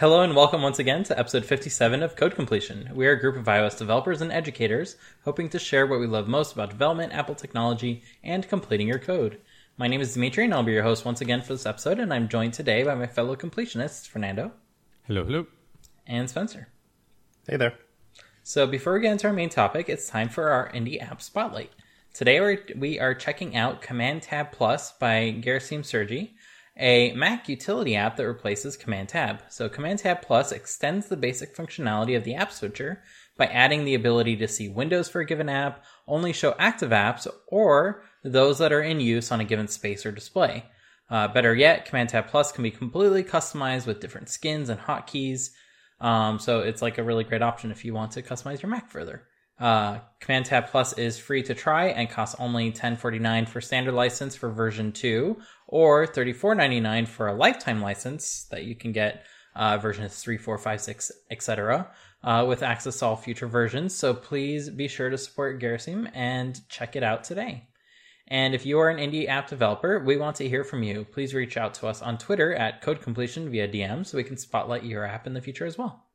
Hello and welcome once again to episode 57 of Code Completion. We are a group of iOS developers and educators hoping to share what we love most about development, Apple technology, and completing your code. My name is Dimitri and I'll be your host once again for this episode, and I'm joined today by my fellow completionists, Fernando. Hello, hello. And Spencer. Hey there. So before we get into our main topic, it's time for our indie app spotlight. Today we are checking out Command Tab Plus by Gerasim Sergi, a Mac utility app that replaces Command Tab. So Command Tab Plus extends the basic functionality of the app switcher by adding the ability to see windows for a given app, only show active apps, or those that are in use on a given space or display. Uh, better yet, Command Tab Plus can be completely customized with different skins and hotkeys. Um, so it's like a really great option if you want to customize your Mac further. Uh, Command Tab Plus is free to try and costs only $10.49 for standard license for version 2 or $34.99 for a lifetime license that you can get uh, versions 3, 4, 5, 6, etc. Uh, with access to all future versions. So please be sure to support Gerasim and check it out today. And if you are an indie app developer, we want to hear from you. Please reach out to us on Twitter at Code Completion via DM so we can spotlight your app in the future as well.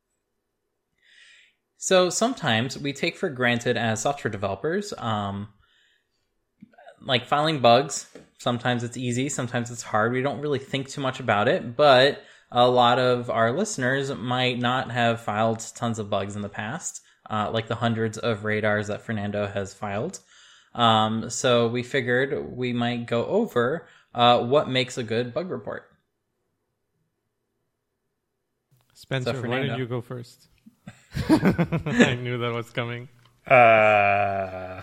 So sometimes we take for granted as software developers, um, like filing bugs. Sometimes it's easy, sometimes it's hard. We don't really think too much about it, but a lot of our listeners might not have filed tons of bugs in the past, uh, like the hundreds of radars that Fernando has filed. Um, so we figured we might go over uh, what makes a good bug report. Spencer, so why did you go first? I knew that was coming. Uh,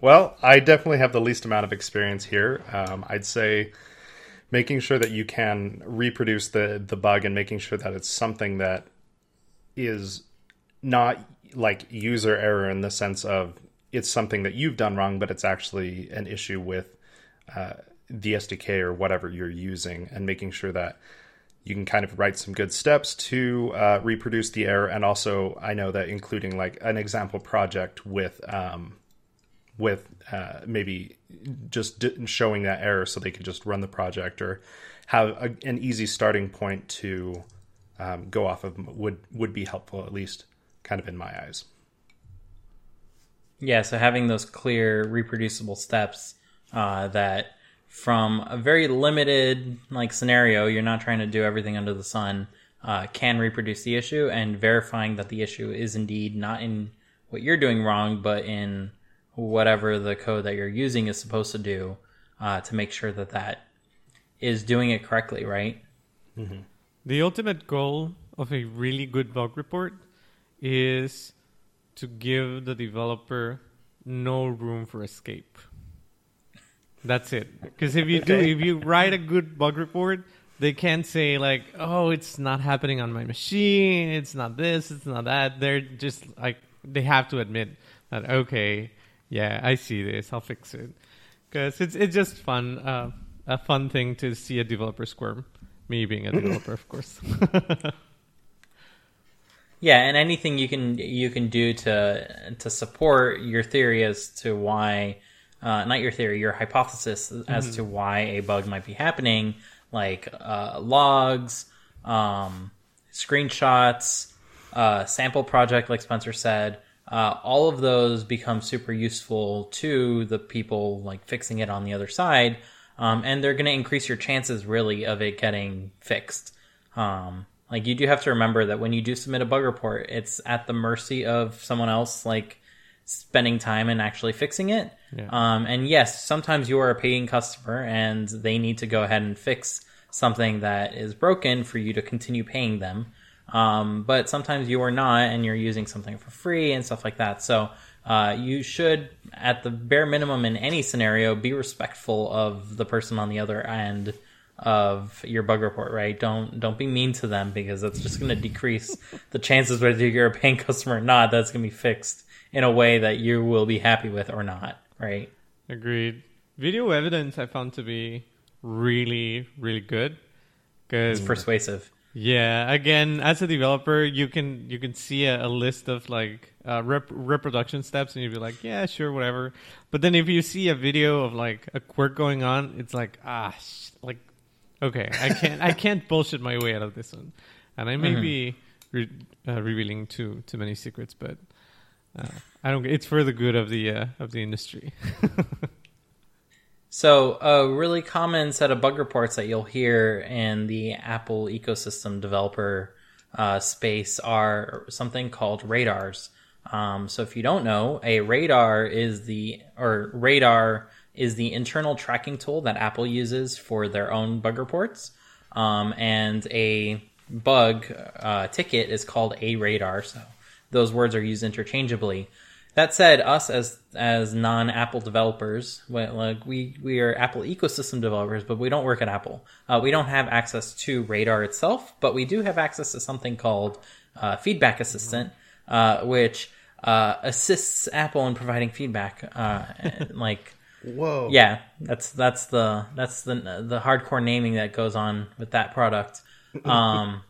well, I definitely have the least amount of experience here. Um, I'd say making sure that you can reproduce the the bug and making sure that it's something that is not like user error in the sense of it's something that you've done wrong, but it's actually an issue with uh, the SDK or whatever you're using, and making sure that you can kind of write some good steps to uh, reproduce the error. And also i know that including like an example project with um, with uh, maybe just showing that error so they can just run the project or have a, an easy starting point to um, go off of would would be helpful at least kind of in my eyes. Yeah so having those clear reproducible steps uh, that from a very limited like scenario, you're not trying to do everything under the sun, uh, can reproduce the issue and verifying that the issue is indeed not in what you're doing wrong, but in whatever the code that you're using is supposed to do uh, to make sure that that is doing it correctly, right? Mm-hmm. The ultimate goal of a really good bug report is to give the developer no room for escape. That's it. Because if you okay. do, if you write a good bug report, they can't say like, "Oh, it's not happening on my machine. It's not this. It's not that." They're just like they have to admit that. Okay, yeah, I see this. I'll fix it. Because it's it's just fun, uh, a fun thing to see a developer squirm. Me being a developer, of course. yeah, and anything you can you can do to to support your theory as to why uh, not your theory, your hypothesis mm-hmm. as to why a bug might be happening, like uh, logs, um, screenshots, uh, sample project, like Spencer said. Uh, all of those become super useful to the people like fixing it on the other side, um, and they're going to increase your chances really of it getting fixed. Um, like you do have to remember that when you do submit a bug report, it's at the mercy of someone else, like spending time and actually fixing it. Yeah. Um, and yes, sometimes you are a paying customer and they need to go ahead and fix something that is broken for you to continue paying them. Um, but sometimes you are not and you're using something for free and stuff like that. So uh, you should, at the bare minimum in any scenario, be respectful of the person on the other end of your bug report, right? Don't don't be mean to them because that's just going to decrease the chances whether you're a paying customer or not. That's going to be fixed in a way that you will be happy with or not, right? Agreed. Video evidence I found to be really, really good. Cause, it's persuasive. Yeah, again, as a developer, you can you can see a, a list of like uh, rep- reproduction steps, and you'd be like, yeah, sure, whatever. But then if you see a video of like a quirk going on, it's like ah, sh- like Okay, I can't I can't bullshit my way out of this one, and I may Mhm. be re- uh, revealing too too many secrets, but uh, I don't. It's for the good of the uh, of the industry. So, a really common set of bug reports that you'll hear in the Apple ecosystem developer uh, space are something called radars. Um, so, if you don't know, a radar is the or radar is the internal tracking tool that Apple uses for their own bug reports, um, and a bug uh, ticket is called a radar. So, those words are used interchangeably. That said, us as as non Apple developers, we- like we we are Apple ecosystem developers, but we don't work at Apple. Uh, we don't have access to Radar itself, but we do have access to something called uh, Feedback Assistant, uh, which uh, assists Apple in providing feedback. Uh, like, Whoa. yeah, that's that's the that's the the hardcore naming that goes on with that product. Um,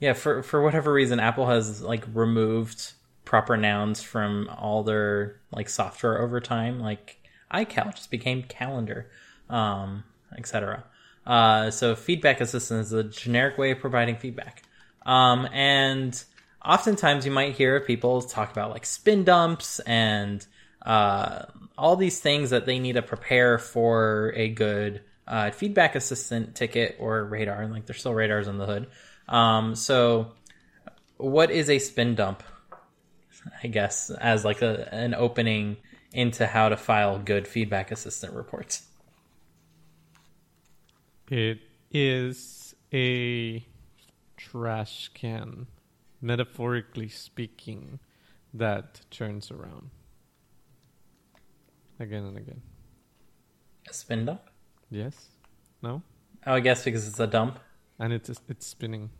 yeah, for for whatever reason, Apple has like removed proper nouns from all their like software over time. Like iCal just became calendar, um, etc. Uh, so feedback assistant is a generic way of providing feedback. Um, and oftentimes you might hear people talk about like spin dumps and uh, all these things that they need to prepare for a good uh, feedback assistant ticket or radar. Like there's still radars on the hood. Um, so what is a spin dump? I guess as like a an opening into how to file good feedback assistant reports. It is a trash can, metaphorically speaking, that turns around again and again. A spin dump? Yes? No? Oh, I guess because it's a dump. And it's it's spinning.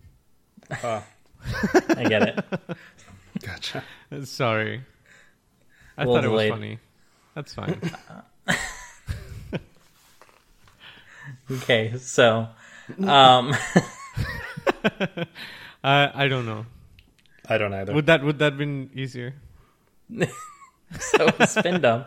Uh, I get it. gotcha. Sorry, I little thought it was delayed. funny. That's fine. Okay, so um, I I don't know. I don't either. Would that would that been easier? so spin dump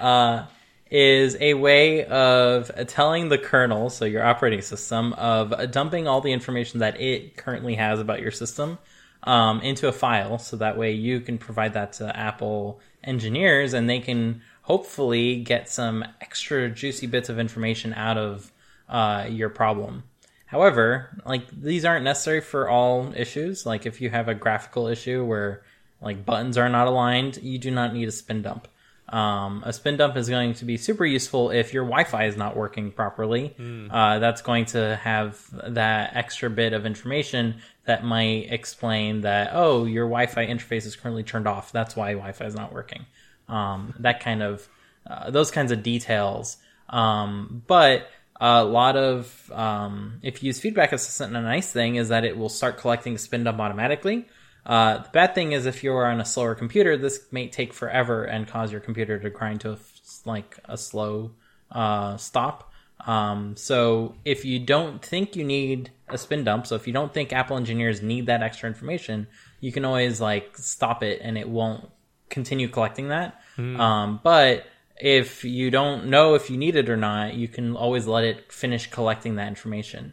uh, is a way of telling the kernel, so your operating system, of dumping all the information that it currently has about your system um, into a file, so that way you can provide that to Apple engineers, and they can hopefully get some extra juicy bits of information out of uh, your problem. However, like these aren't necessary for all issues. Like if you have a graphical issue where like buttons are not aligned, you do not need a spin dump. Um, a spin dump is going to be super useful if your Wi-Fi is not working properly. Uh, that's going to have that extra bit of information that might explain that oh, your Wi-Fi interface is currently turned off. That's why Wi-Fi is not working. Um, that kind of uh, those kinds of details. Um, but a lot of um, if you use feedback assistant, a nice thing is that it will start collecting a spin dump automatically. Uh, the bad thing is if you're on a slower computer, this may take forever and cause your computer to grind to a, like a slow uh, stop. Um, so if you don't think you need a spin dump, so if you don't think Apple engineers need that extra information, you can always like stop it and it won't continue collecting that. Um, but if you don't know if you need it or not, you can always let it finish collecting that information.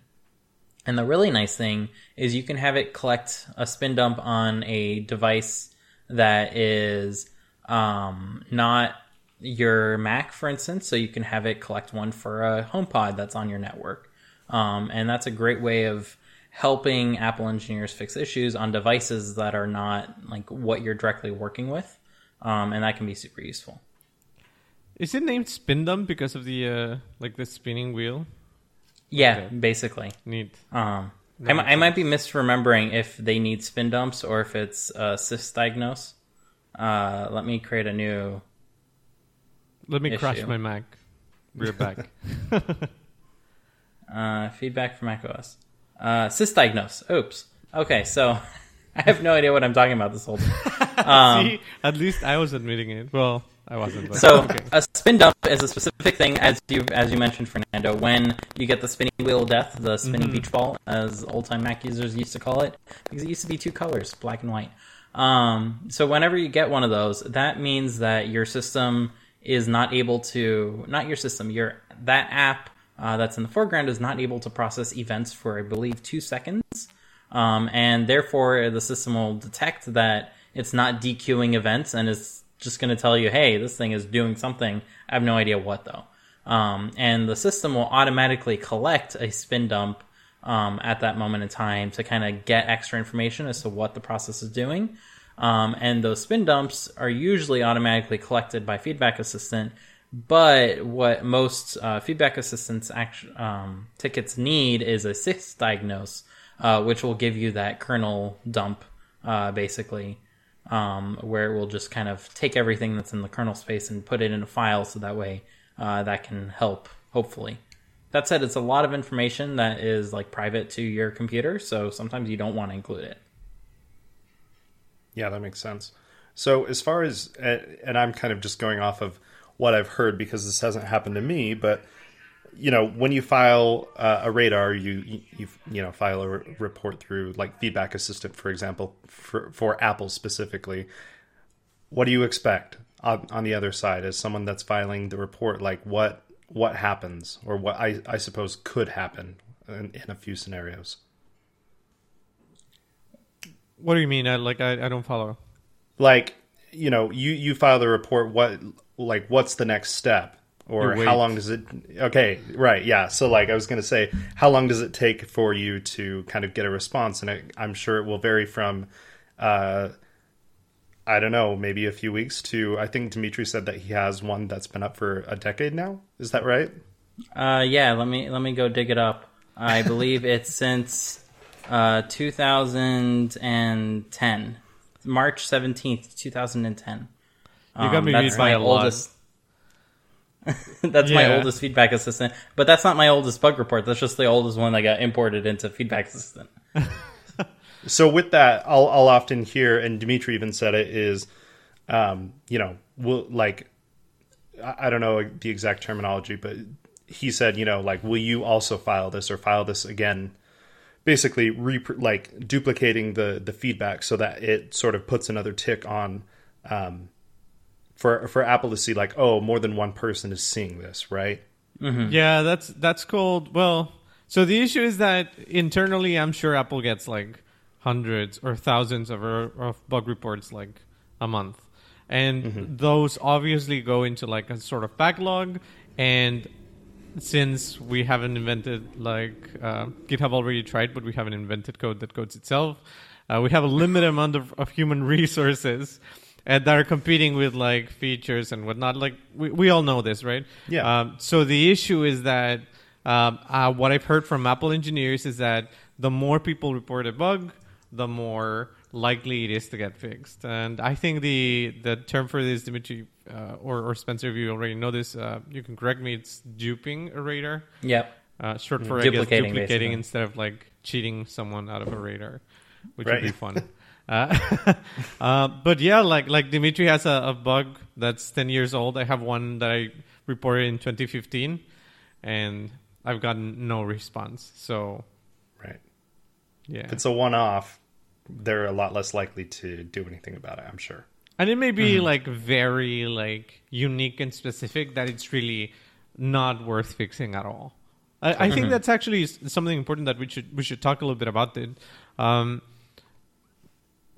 And the really nice thing is you can have it collect a spin dump on a device that is um, not your Mac, for instance. So you can have it collect one for a HomePod that's on your network. Um, and that's a great way of helping Apple engineers fix issues on devices that are not like what you're directly working with. Um, and that can be super useful. Is it named Spin Dump because of the uh, like the spinning wheel? Yeah, Okay. basically. Neat. Um, I, makes I might be misremembering if they need spin dumps or if it's uh, sysdiagnose. Uh, let me create a new. Let me crash my Mac. We're back. Uh, feedback from macOS. Uh, sysdiagnose. Oops. Okay, so I have no idea what I'm talking about this whole time. See, at least I was admitting it. Well, I wasn't. But So okay. a spin dump is a specific thing, as you as you mentioned, Fernando. When you get the spinning wheel of death, the spinning beach ball, as old time Mac users used to call it, because it used to be two colors, black and white. Um, so whenever you get one of those, that means that your system is not able to, not your system, your that app uh, that's in the foreground is not able to process events for, I believe, two seconds. Um, and therefore, the system will detect that it's not dequeuing events and is just going to tell you, hey, this thing is doing something. I have no idea what, though. Um, and the system will automatically collect a spin dump um, at that moment in time to kind of get extra information as to what the process is doing. Um, and those spin dumps are usually automatically collected by Feedback Assistant. But what most uh, Feedback Assistant's act- um, tickets need is a sys diagnose, uh, which will give you that kernel dump, uh, basically, um, where it will just kind of take everything that's in the kernel space and put it in a file so that way uh, that can help, hopefully. That said, it's a lot of information that is like private to your computer, so sometimes you don't want to include it. Yeah, that makes sense. So, as far as, and I'm kind of just going off of what I've heard because this hasn't happened to me, but you know, when you file uh, a radar, you, you you know file a report through like Feedback Assistant, for example, for for Apple specifically. What do you expect on, on the other side as someone that's filing the report? Like what what happens, or what I I suppose could happen in, in a few scenarios. What do you mean? I, like I, I don't follow. Like you know, you you file the report. What like what's the next step? Or how long does it? Okay, right, yeah. So, like, I was going to say, how long does it take for you to kind of get a response? And it, I'm sure it will vary from, uh, I don't know, maybe a few weeks to. I think Dimitri said that he has one that's been up for a decade now. Is that right? Uh, yeah. Let me let me go dig it up. I believe it's since uh, 2010, March 17th, 2010. You got me um, that's my oldest. that's Yeah. my oldest feedback assistant, but that's not my oldest bug report. That's just the oldest one that got imported into feedback assistant. So with that, I'll I'll often hear, and Dimitri even said it is, um, you know, will like, I I don't know the exact terminology, but he said, you know, like, will you also file this or file this again? Basically, rep- like duplicating the the feedback so that it sort of puts another tick on, um, for for Apple to see like, oh, more than one person is seeing this, right? Yeah, that's that's called well. So the issue is that internally, I'm sure Apple gets like hundreds or thousands of, of bug reports like a month, and those obviously go into like a sort of backlog. And since we haven't invented like uh, GitHub already tried, but we haven't invented code that codes itself, uh, we have a limited amount of, of human resources. And that are competing with like features and whatnot. Like we, we all know this, right? Yeah. Um, so the issue is that um, uh, what I've heard from Apple engineers is that the more people report a bug, the more likely it is to get fixed. And I think the the term for this, Dimitri uh, or, or Spencer, if you already know this, uh, you can correct me. It's duping a radar, Yep. uh, short for I Duplicating, guess duplicating basically. instead of like cheating someone out of a radar, which Right. would be fun. Uh, uh, but yeah, like like Dimitri has a, a bug that's ten years old. I have one that I reported in 2015, and I've gotten no response. So Right. yeah, If it's a one off, they're a lot less likely to do anything about it. I'm sure. and it may be like very like unique and specific that it's really not worth fixing at all. I, I think that's actually something important that we should we should talk a little bit about it. Um,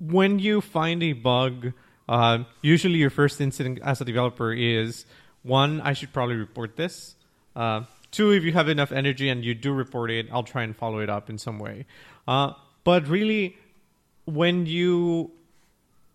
when you find a bug, uh, usually your first instinct as a developer is one, I should probably report this. Uh, two, if you have enough energy and you do report it, I'll try and follow it up in some way. Uh, but really, when you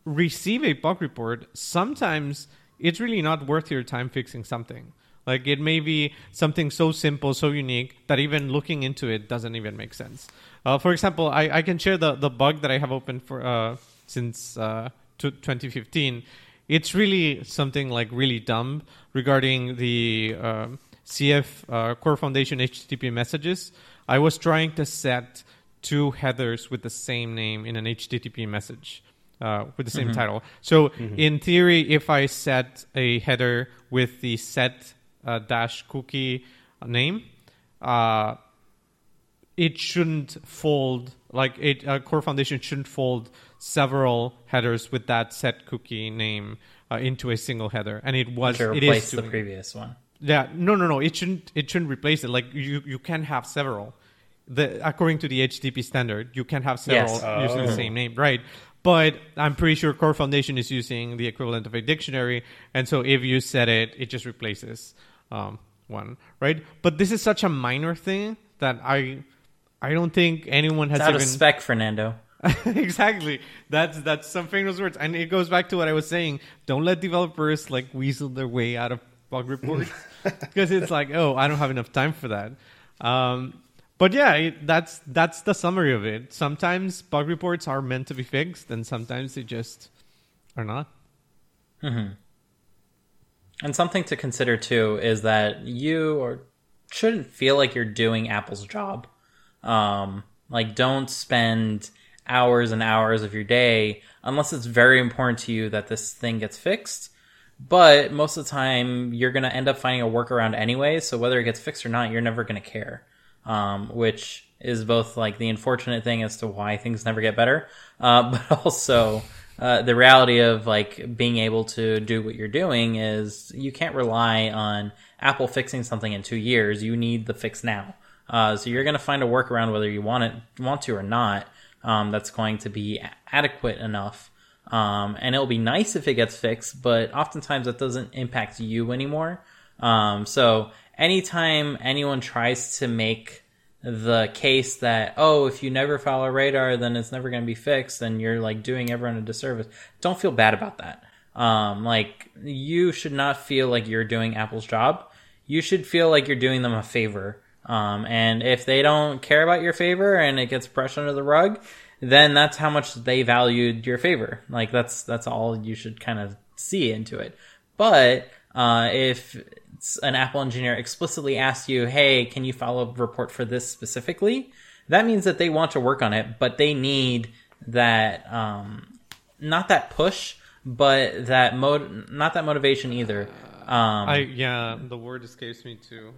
receive a bug report, sometimes it's really not worth your time fixing something. Like it may be something so simple, so unique that even looking into it doesn't even make sense. Uh, for example, I, I can share the, the bug that I have open for uh, since uh, t- 2015. It's really something like really dumb regarding the um CF uh, Core Foundation HTTP messages. I was trying to set two headers with the same name in an HTTP message uh, with the same title. So in theory, if I set a header with the set uh, dash cookie name, uh, it shouldn't fold like it. Uh, Core Foundation shouldn't fold several headers with that set cookie name uh, into a single header, and it was To it replace is the previous one. Yeah, no, no, no. It shouldn't. It shouldn't replace it. Like you, you can have several. The according to the HTTP standard, you can have several Yes. using the Oh. same name, right? But I'm pretty sure Core Foundation is using the equivalent of a dictionary, and so if you set it, it just replaces um, one, right? But this is such a minor thing that I, I don't think anyone has It's out even of spec, Fernando. exactly. That's that's some famous words, and it goes back to what I was saying. Don't let developers like weasel their way out of bug reports because it's like, oh, I don't have enough time for that. Um, but yeah, it, that's that's the summary of it. Sometimes bug reports are meant to be fixed, and sometimes they just are not. And something to consider too is that you or shouldn't feel like you're doing Apple's job. Um, like, don't spend hours and hours of your day unless it's very important to you that this thing gets fixed. But most of the time, you're going to end up finding a workaround anyway. So whether it gets fixed or not, you're never going to care. Um, which is both like the unfortunate thing as to why things never get better, uh, but also uh, the reality of like being able to do what you're doing is you can't rely on Apple fixing something in two years. You need the fix now. Uh, so you're going to find a workaround whether you want it, want to or not. Um, that's going to be adequate enough. Um, and it'll be nice if it gets fixed, but oftentimes that doesn't impact you anymore. Um, so anytime anyone tries to make the case that oh if you never follow radar then it's never going to be fixed then you're like doing everyone a disservice don't feel bad about that um, like you should not feel like you're doing apple's job you should feel like you're doing them a favor um, and if they don't care about your favor and it gets brushed under the rug then that's how much they valued your favor like that's that's all you should kind of see into it but uh, if an Apple engineer explicitly asks you, "Hey, can you follow a report for this specifically?" That means that they want to work on it, but they need that um, not that push, but that mode, not that motivation either. Um, I yeah, the word escapes me too.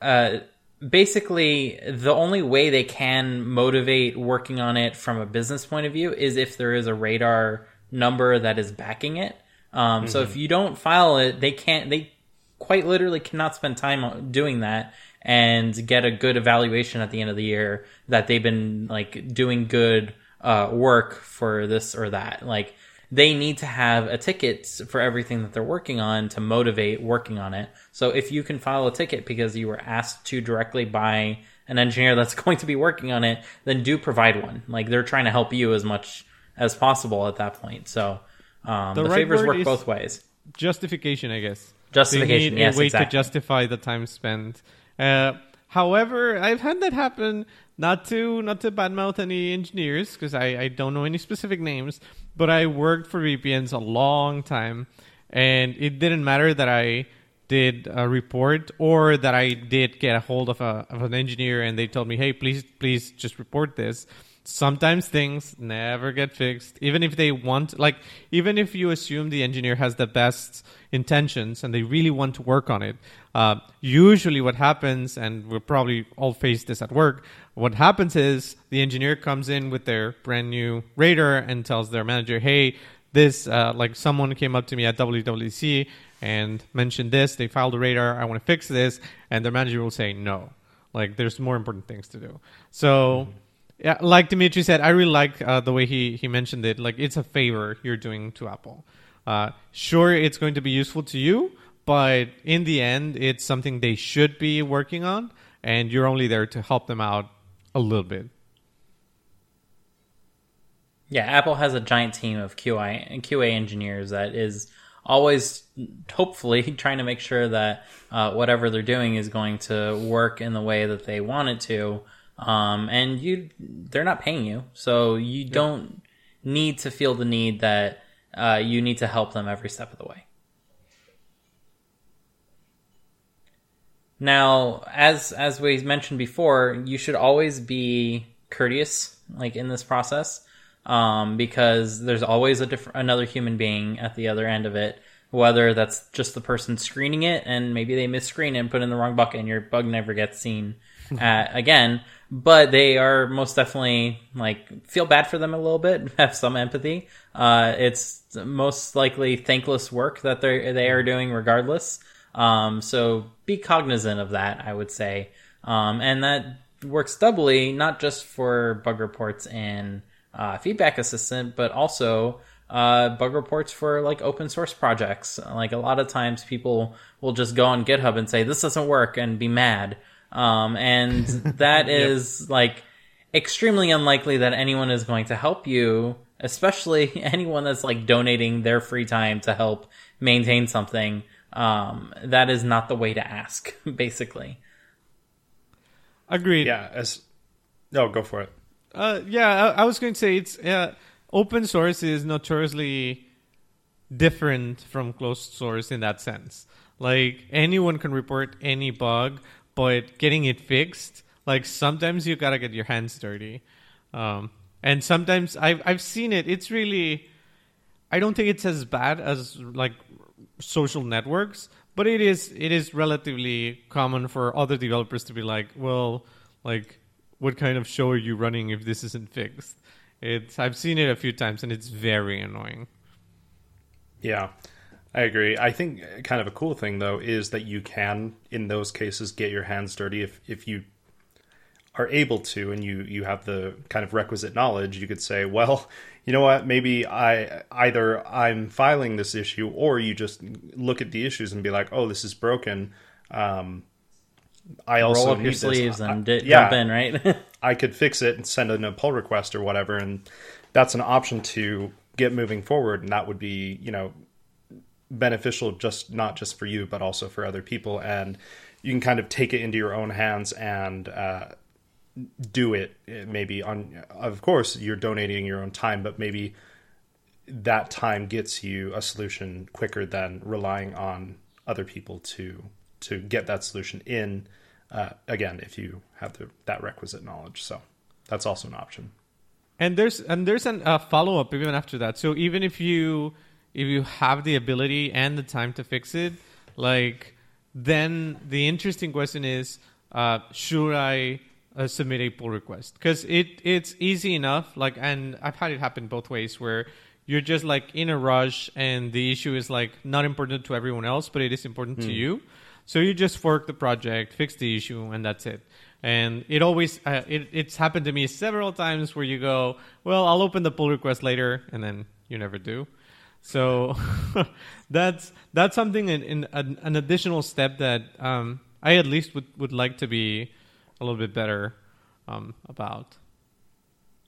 uh, basically the only way they can motivate working on it from a business point of view is if there is a radar number that is backing it. Um, So if you don't file it, they can't. They quite literally cannot spend time doing that and get a good evaluation at the end of the year that they've been like doing good uh, work for this or that. Like they need to have a ticket for everything that they're working on to motivate working on it. So if you can file a ticket because you were asked to directly by an engineer that's going to be working on it, then do provide one. Like they're trying to help you as much as possible at that point. So um, The the, right favors work both ways. Justification, I guess. Justification, need yes, a way exactly. to justify the time spent. Uh, however, I've had that happen. Not to not to badmouth any engineers because I, I don't know any specific names, but I worked for VPNs a long time, and it didn't matter that I did a report or that I did get a hold of a of an engineer and they told me, hey, please please just report this. Sometimes things never get fixed, even if they want, like, even if you assume the engineer has the best intentions and they really want to work on it. Uh, usually, what happens, and we'll probably all face this at work, what happens is the engineer comes in with their brand new radar and tells their manager, hey, this, uh, like, someone came up to me at WWDC and mentioned this, they filed a radar, I want to fix this, and their manager will say no. Like, there's more important things to do. So, yeah, like Dimitri said, I really like uh, the way he, he mentioned it. Like, it's a favor you're doing to Apple. Uh, sure, it's going to be useful to you, but in the end, it's something they should be working on, and you're only there to help them out a little bit. Yeah, Apple has a giant team of QI and QA engineers that is always hopefully trying to make sure that uh, whatever they're doing is going to work in the way that they want it to. Um, and you, they're not paying you, so you don't need to feel the need that uh, you need to help them every step of the way. Now, as as we mentioned before, you should always be courteous, like in this process, um, because there's always a different another human being at the other end of it. Whether that's just the person screening it, and maybe they misscreen it and put in the wrong bucket, and your bug never gets seen uh, again. But they are most definitely like feel bad for them a little bit, have some empathy. Uh, it's most likely thankless work that they they are doing regardless. Um, so be cognizant of that, I would say. Um, and that works doubly, not just for bug reports in uh, Feedback Assistant, but also uh, bug reports for like open source projects. Like a lot of times people will just go on GitHub and say, this doesn't work and be mad. Um, and that is like extremely unlikely that anyone is going to help you, especially anyone that's like donating their free time to help maintain something. Um, that is not the way to ask, basically. Agreed. Yeah. As no, go for it. Uh, yeah, I, I was going to say it's uh, open source is notoriously different from closed source in that sense. Like anyone can report any bug, but getting it fixed, like sometimes you gotta get your hands dirty. Um, and sometimes I've I've seen it. It's really, I don't think it's as bad as like social networks, but it is it is relatively common for other developers to be like, well, like what kind of show are you running if this isn't fixed? It's I've seen it a few times and it's very annoying. Yeah, I agree. I think kind of a cool thing though is that you can, in those cases, get your hands dirty if if you are able to and you you have the kind of requisite knowledge. You could say, well, you know what? Maybe I either I'm filing this issue or you just look at the issues and be like, oh, this is broken. Um, I also roll up your sleeves this. and yeah, jump in, right? I could fix it and send in a pull request or whatever, and that's an option to get moving forward, and that would be you know beneficial just not just for you but also for other people, and you can kind of take it into your own hands and uh, do it. uh, Maybe on, of course, you're donating your own time, but maybe that time gets you a solution quicker than relying on other people to to get that solution in uh, again if you have the, that requisite knowledge so that's also an option And there's and there's an uh, follow up even after that. So even if you if you have the ability and the time to fix it, like then the interesting question is, uh, should I uh, submit a pull request? Because it it's easy enough. Like, and I've had it happen both ways where you're just like in a rush and the issue is like not important to everyone else, but it is important to you. So you just fork the project, fix the issue, and that's it. And it always uh, it, it's happened to me several times where you go, well, I'll open the pull request later, and then you never do. So that's that's something in, in an, an additional step that um, I at least would, would like to be a little bit better um, about.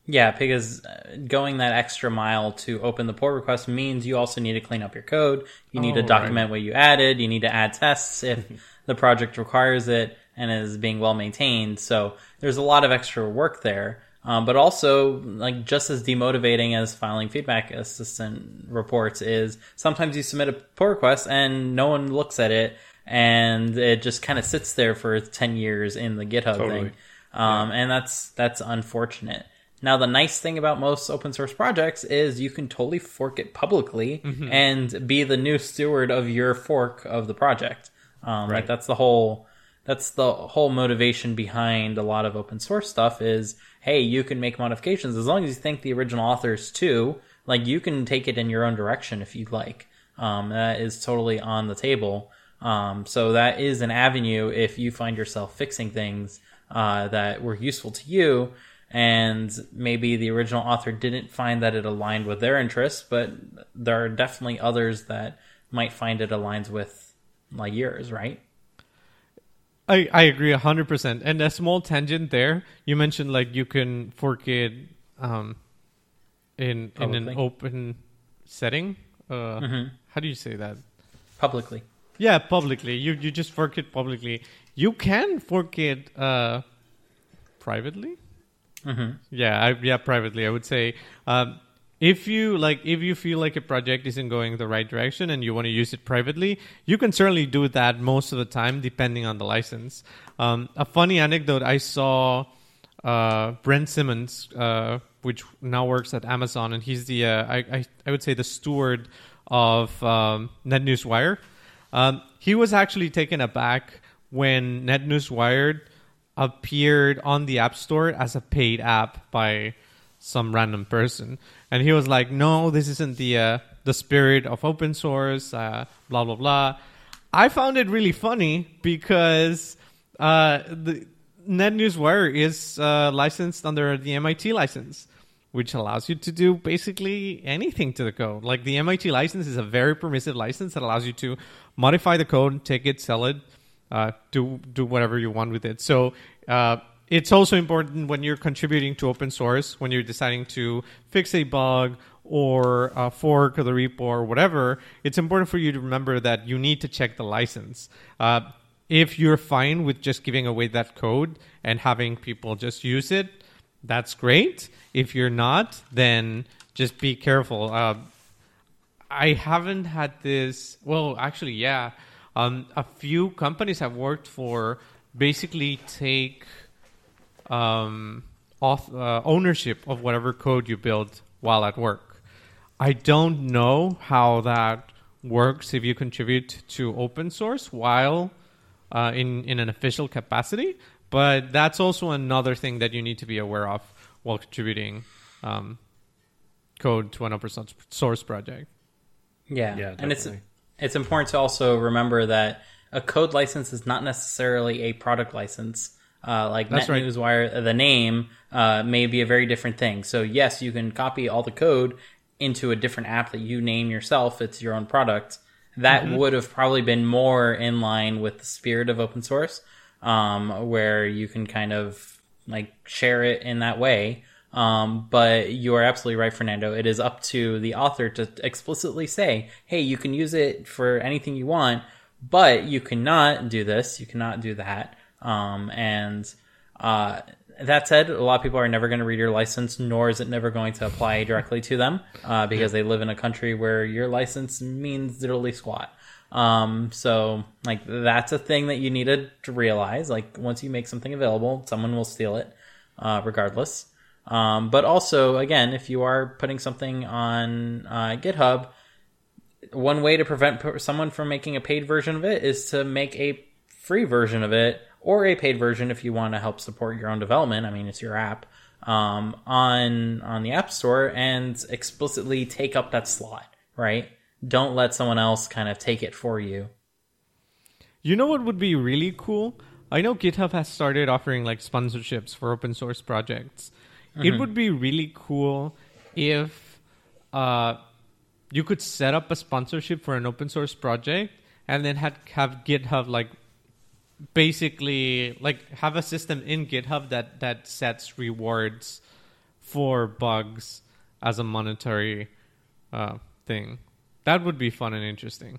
Yeah, because uh, going that extra mile to open the pull request means you also need to clean up your code. You need Oh, to document what you added. You need to add tests if the project requires it and is being well maintained. So there's a lot of extra work there. Um, but also, like just as demotivating as filing feedback assistant reports is, sometimes you submit a pull request and no one looks at it, and it just kind of sits there for ten years in the GitHub Totally. thing, um, and that's that's unfortunate. Now, the nice thing about most open source projects is you can totally fork it publicly and be the new steward of your fork of the project. Um, Like Right. that's the whole that's the whole motivation behind a lot of open source stuff is hey, you can make modifications as long as you think the original authors too. Like you can take it in your own direction if you'd like. Um, that is totally on the table. Um, so that is an avenue if you find yourself fixing things uh, that were useful to you, and maybe the original author didn't find that it aligned with their interests, but there are definitely others that might find it aligns with like yours, right? I, I agree hundred percent. And a small tangent there, you mentioned like you can fork it um, in in an open setting. Uh, Mm-hmm. How do you say that? Publicly. Yeah, publicly. You you just fork it publicly. You can fork it uh, privately. Mm-hmm. Yeah, I, yeah, privately. I would say um, if you like, if you feel like a project isn't going the right direction and you want to use it privately, you can certainly do that most of the time, depending on the license. Um, a funny anecdote: I saw uh, Brent Simmons, uh, which now works at Amazon, and he's the uh, I, I I would say the steward of um, NetNewsWire. Um, he was actually taken aback when NetNewsWire appeared on the App Store as a paid app by some random person, and he was like, "No, this isn't the uh, the spirit of open source." Uh, blah blah blah. I found it really funny because uh, the NetNewsWire is uh, licensed under the MIT license, which allows you to do basically anything to the code. Like the MIT license is a very permissive license that allows you to modify the code, take it, sell it, uh, do do whatever you want with it. So. Uh, it's also important when you're contributing to open source, when you're deciding to fix a bug or a fork the repo or whatever, it's important for you to remember that you need to check the license. Uh, if you're fine with just giving away that code and having people just use it, that's great. If you're not, then just be careful. Uh, I haven't had this. Well, actually, yeah. Um, a few companies I've worked for basically take um, auth- uh, ownership of whatever code you build while at work. I don't know how that works if you contribute to open source while uh, in in an official capacity, but that's also another thing that you need to be aware of while contributing um, code to an open source project. Yeah, Yeah, and it's it's important to also remember that a code license is not necessarily a product license. Uh, like That's right. NetNewsWire, the name uh, may be a very different thing. So yes, you can copy all the code into a different app that you name yourself. It's your own product. That Mm-hmm. would have probably been more in line with the spirit of open source, um, where you can kind of like share it in that way. Um, but you are absolutely right, Fernando. It is up to the author to explicitly say, "Hey, you can use it for anything you want, but you cannot do this. You cannot do that." Um, and uh, that said, a lot of people are never going to read your license, nor is it never going to apply directly to them uh, because they live in a country where your license means literally squat. Um, so like that's a thing that you needed to realize. Like once you make something available, someone will steal it, uh, regardless. Um, but also, again, if you are putting something on uh, GitHub, one way to prevent someone from making a paid version of it is to make a free version of it or a paid version if you want to help support your own development. I mean, it's your app um, on on the App Store and explicitly take up that slot. Right? Don't let someone else kind of take it for you. You know what would be really cool? I know GitHub has started offering like sponsorships for open source projects. It would be really cool if uh, you could set up a sponsorship for an open source project and then had have GitHub like basically like have a system in GitHub that that sets rewards for bugs as a monetary uh, thing. That would be fun and interesting,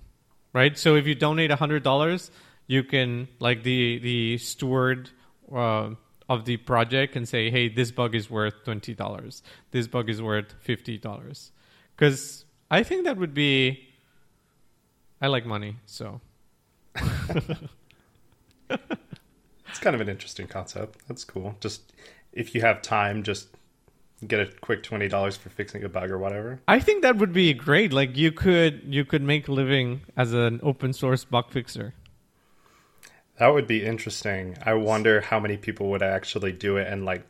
right? So if you donate a hundred dollars, you can like the the steward uh, of the project can say, "Hey, this bug is worth twenty dollars. This bug is worth fifty dollars." Because I think that would be. I like money, so It's kind of an interesting concept. That's cool. Just if you have time, just get a quick twenty dollars for fixing a bug or whatever. I think that would be great. Like you could you could make a living as an open source bug fixer. That would be interesting. I wonder how many people would actually do it and like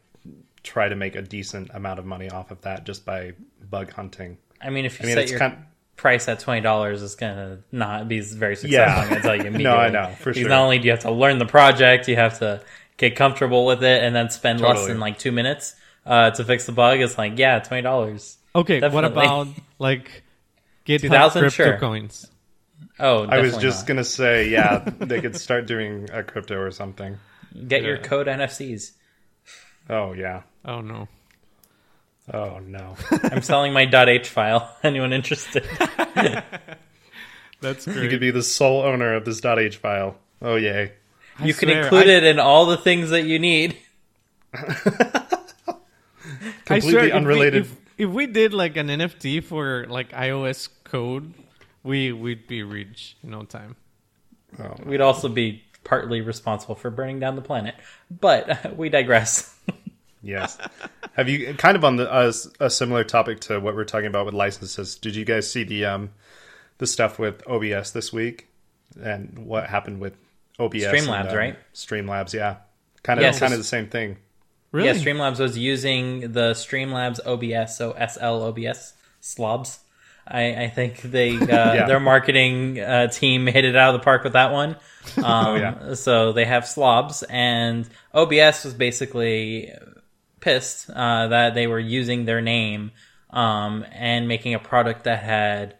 try to make a decent amount of money off of that just by bug hunting. I mean, if you I mean, set it's your kind price at twenty dollars, is gonna not be very successful. Yeah. I'm gonna tell you immediately. No, I know, for Because sure. Not only do you have to learn the project, you have to get comfortable with it, and then spend less Totally. than like two minutes uh, to fix the bug. It's like, yeah, twenty dollars. Okay, what about like GitHub 2000? crypto Sure. coins? Oh, I was just not. gonna say, yeah, they could start doing a crypto or something. get your code NFTs. Oh yeah. Oh no. Oh no. I'm selling my .h file. Anyone interested? That's great. you could be the sole owner of this .h file. Oh yay. you can include I- it in all the things that you need. I Completely swear, if we- unrelated. If, if we did like an NFT for like iOS code, we we'd be rich in no time. Oh. We'd also be partly responsible for burning down the planet, but we digress. Yes. Have you kind of on the uh, a similar topic to what we're talking about with licenses? Did you guys see the um the stuff with OBS this week and what happened with OBS? Streamlabs, and, um, right? Streamlabs, yeah. Kind of Yes, kind of the same thing. Really? Yeah, Streamlabs was using the Streamlabs OBS, so SL OBS slobs, I, I think they uh, their marketing uh, team hit it out of the park with that one. Um, Oh, yeah. So they have slobs, and OBS was basically pissed uh, that they were using their name um, and making a product that had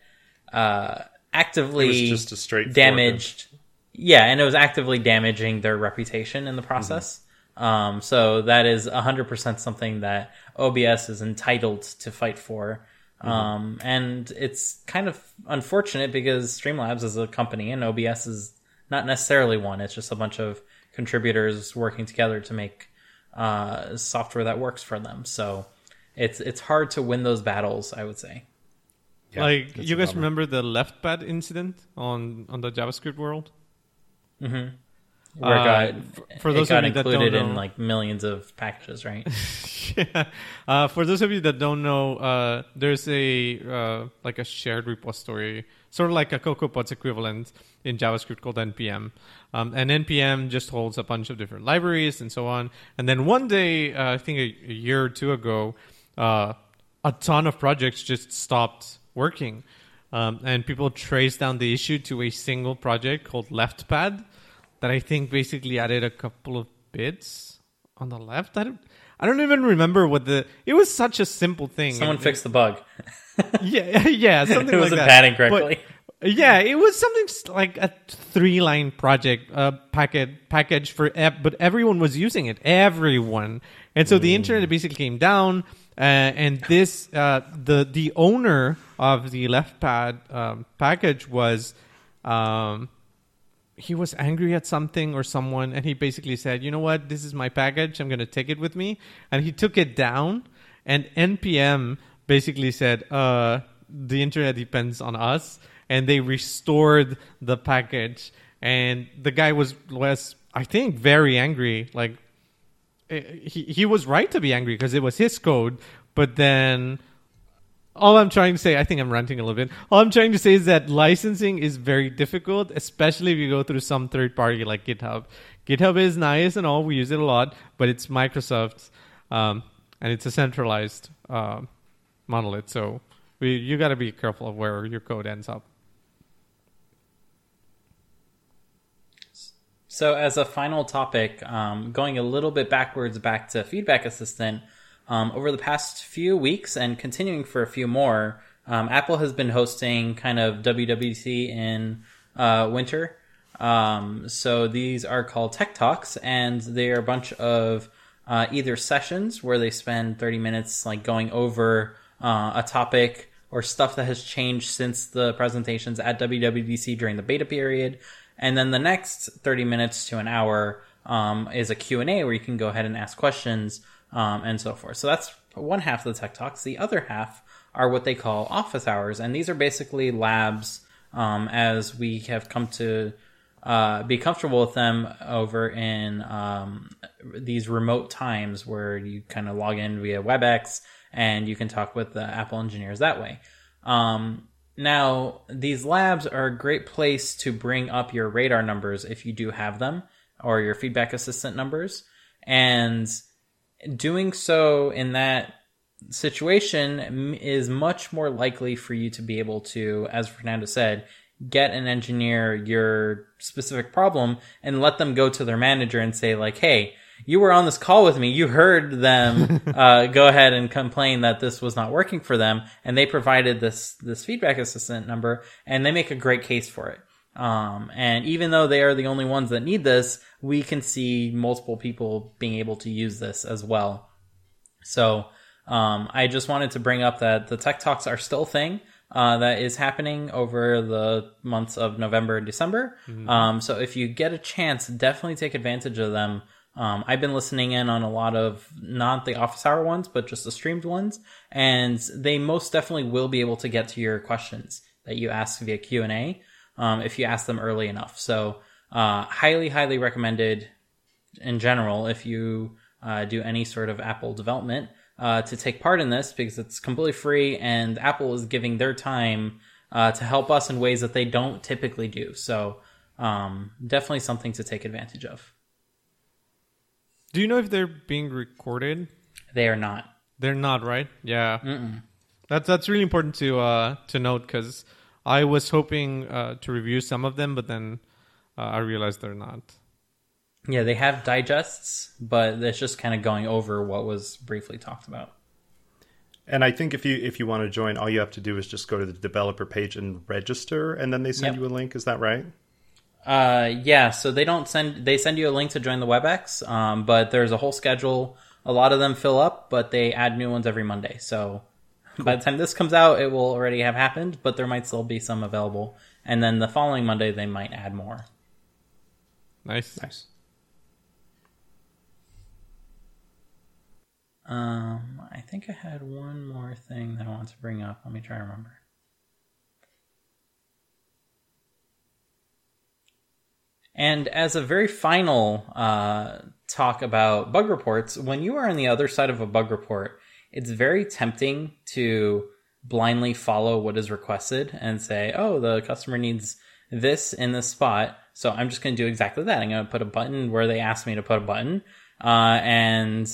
uh, actively just a straight damaged. Yeah, and it was actively damaging their reputation in the process. Um, so that is 100% something that OBS is entitled to fight for. Um, and it's kind of unfortunate because Streamlabs is a company and OBS is not necessarily one. It's just a bunch of contributors working together to make uh, software that works for them. So it's it's hard to win those battles, I would say. Yeah, like you guys bummer. remember the left pad incident on on the JavaScript world? Where it Uh, got, f- for it those got of you that don't included in like millions of packages, right? yeah. Uh, for those of you that don't know, uh, there's a uh, like a shared repository, sort of like a CocoaPods equivalent in JavaScript called npm. Um, and npm just holds a bunch of different libraries and so on. And then one day, uh, I think a, a year or two ago, uh, a ton of projects just stopped working. Um, and people traced down the issue to a single project called LeftPad that I think basically added a couple of bits on the left. I don't, I don't even remember what the. It was such a simple thing. Someone And- fixed the bug. Yeah, yeah, something It like wasn't that. padding But- correctly. yeah, it was something like a three-line project, uh, packet package for, ev- but everyone was using it. Everyone, and so the internet basically came down. Uh, and this, uh, the the owner of the left pad um, package was, um, he was angry at something or someone, and he basically said, "You know what? This is my package. I'm going to take it with me." And he took it down, and npm basically said, uh, "The internet depends on us," and they restored the package. And the guy was was I think very angry. Like eh, he he was right to be angry because it was his code, but then all I'm trying to say, I think I'm ranting a little bit. All I'm trying to say is that licensing is very difficult, especially if you go through some third party like GitHub. GitHub is nice and all, we use it a lot, but it's Microsoft, um, and it's a centralized uh, monolith. So we, you got to be careful of where your code ends up. So, as a final topic, um, going a little bit backwards back to Feedback Assistant, um, over the past few weeks and continuing for a few more, um, Apple has been hosting kind of WWDC in uh, winter. Um, so these are called Tech Talks, and they are a bunch of uh, either sessions where they spend 30 minutes like going over uh, a topic or stuff that has changed since the presentations at WWDC during the beta period. And then the next 30 minutes to an hour um, is a Q&A where you can go ahead and ask questions um, and so forth. So that's one half of the Tech Talks. The other half are what they call office hours. And these are basically labs um, as we have come to uh, be comfortable with them over in um, these remote times where you kind of log in via WebEx and you can talk with the Apple engineers that way. Um, now, these labs are a great place to bring up your radar numbers if you do have them, or your feedback assistant numbers. And doing so in that situation is much more likely for you to be able to, as Fernando said, get an engineer your specific problem and let them go to their manager and say like, "Hey, you were on this call with me. You heard them uh, go ahead and complain that this was not working for them, and they provided this this feedback assistant number, and they make a great case for it." Um, and even though they are the only ones that need this, we can see multiple people being able to use this as well. So um, I just wanted to bring up that the tech talks are still a thing uh, that is happening over the months of November and December. Um, so if you get a chance, definitely take advantage of them. Um, I've been listening in on a lot of not the office hour ones, but just the streamed ones, and they most definitely will be able to get to your questions that you ask via Q and A um, if you ask them early enough. So uh, highly, highly recommended in general if you uh, do any sort of Apple development uh, to take part in this because it's completely free and Apple is giving their time uh, to help us in ways that they don't typically do. So um, definitely something to take advantage of. Do you know if they're being recorded? They are not. They're not, right? Yeah. That's that's really important to uh, to note because I was hoping uh, to review some of them, but then uh, I realized they're not. Yeah, they have digests, but it's just kind of going over what was briefly talked about. And I think if you if you want to join, all you have to do is just go to the developer page and register, and then they send Yep. you a link. Is that right? Uh, yeah, so they don't send they send you a link to join the WebEx, um, but there's a whole schedule. A lot of them fill up, but they add new ones every Monday. So by the time this comes out, it will already have happened, but there might still be some available. And then the following Monday, they might add more. Nice. Nice. Um, I think I had one more thing that I want to bring up. Let me try to remember. And as a very final uh, talk about bug reports, when you are on the other side of a bug report, it's very tempting to blindly follow what is requested and say, oh, the customer needs this in this spot. So I'm just going to do exactly that. I'm going to put a button where they asked me to put a button. Uh, and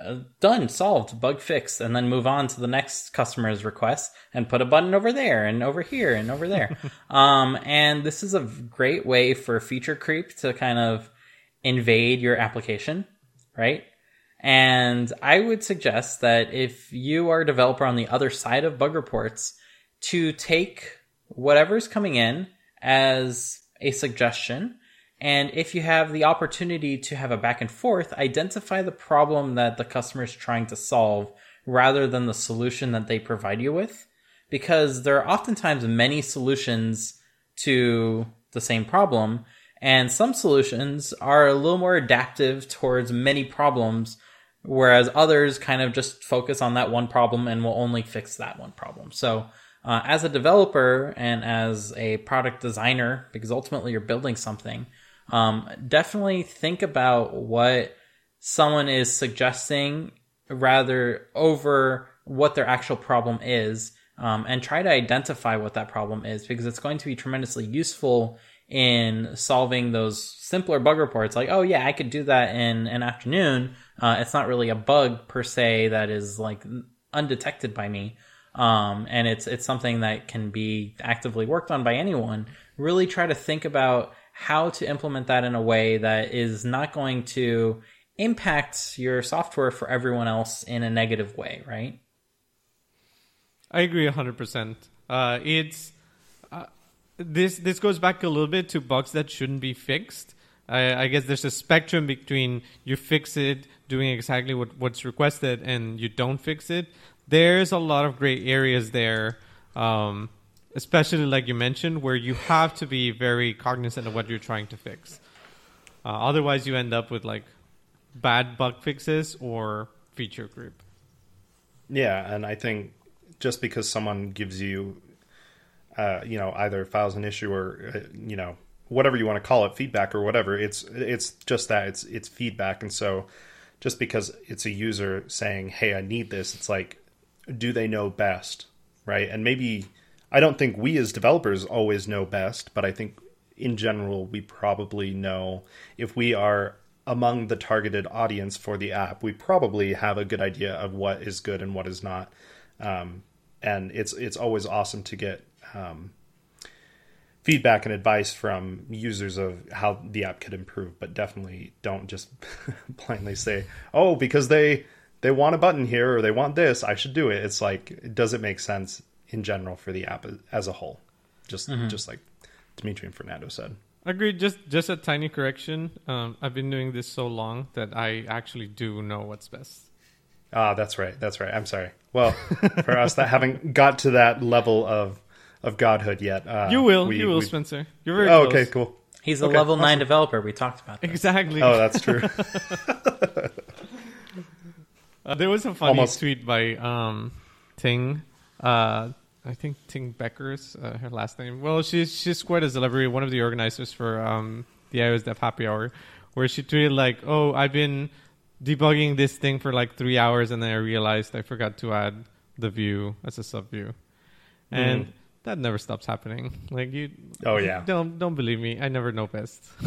uh, done, solved, bug fixed, and then move on to the next customer's request and put a button over there and over here and over there. um, and this is a great way for feature creep to kind of invade your application, right? And I would suggest that if you are a developer on the other side of bug reports, to take whatever's coming in as a suggestion and if you have the opportunity to have a back and forth, identify the problem that the customer is trying to solve rather than the solution that they provide you with. Because there are oftentimes many solutions to the same problem, and some solutions are a little more adaptive towards many problems, whereas others kind of just focus on that one problem and will only fix that one problem. So, uh, as a developer and as a product designer, because ultimately you're building something, um, definitely think about what someone is suggesting rather over what their actual problem is um, and try to identify what that problem is because it's going to be tremendously useful in solving those simpler bug reports like oh yeah i could do that in an afternoon uh, it's not really a bug per se that is like undetected by me um, and it's it's something that can be actively worked on by anyone really try to think about how to implement that in a way that is not going to impact your software for everyone else in a negative way, right? I agree hundred percent. Uh, it's this. This goes back a little bit to bugs that shouldn't be fixed. I, I guess there's a spectrum between you fix it, doing exactly what, what's requested, and you don't fix it. There's a lot of gray areas there, um, especially like you mentioned, where you have to be very cognizant of what you're trying to fix. Uh, otherwise, you end up with like bad bug fixes or feature creep. Yeah, and I think just because someone gives you, uh, you know, either files an issue or uh, you know whatever you want to call it, feedback or whatever, it's it's just that it's it's feedback, and so just because it's a user saying, "Hey, I need this," it's like, do they know best, right? And maybe I don't think we as developers always know best, but I think in general we probably know if we are among the targeted audience for the app, we probably have a good idea of what is good and what is not. Um, and it's it's always awesome to get um, feedback and advice from users of how the app could improve. But definitely don't just blindly say, "Oh, because they they want a button here or they want this, I should do it." It's like, does it make sense in general for the app as a whole? Just just like Dimitri and Fernando said. Agreed. Just just a tiny correction. Um, I've been doing this so long that I actually do know what's best. Ah, that's right. That's right. I'm sorry. Well, for us that haven't got to that level of of godhood yet, uh, You will. we- you will, we- Spencer. You're very Oh, close. okay, cool. He's a Okay, level 9 developer. We talked about that. Exactly. Oh, that's true. Uh, there was a funny Almost. tweet by um, Ting. Uh, I think Ting Becker's uh, her last name. Well, she's she's quite a celebrity, one of the organizers for um, the iOS Dev Happy Hour, where she tweeted like, "Oh, I've been debugging this thing for like three hours, and then I realized I forgot to add the view as a sub view, and Mhm. That never stops happening. Like you, Oh, yeah. don't don't believe me. I never know best.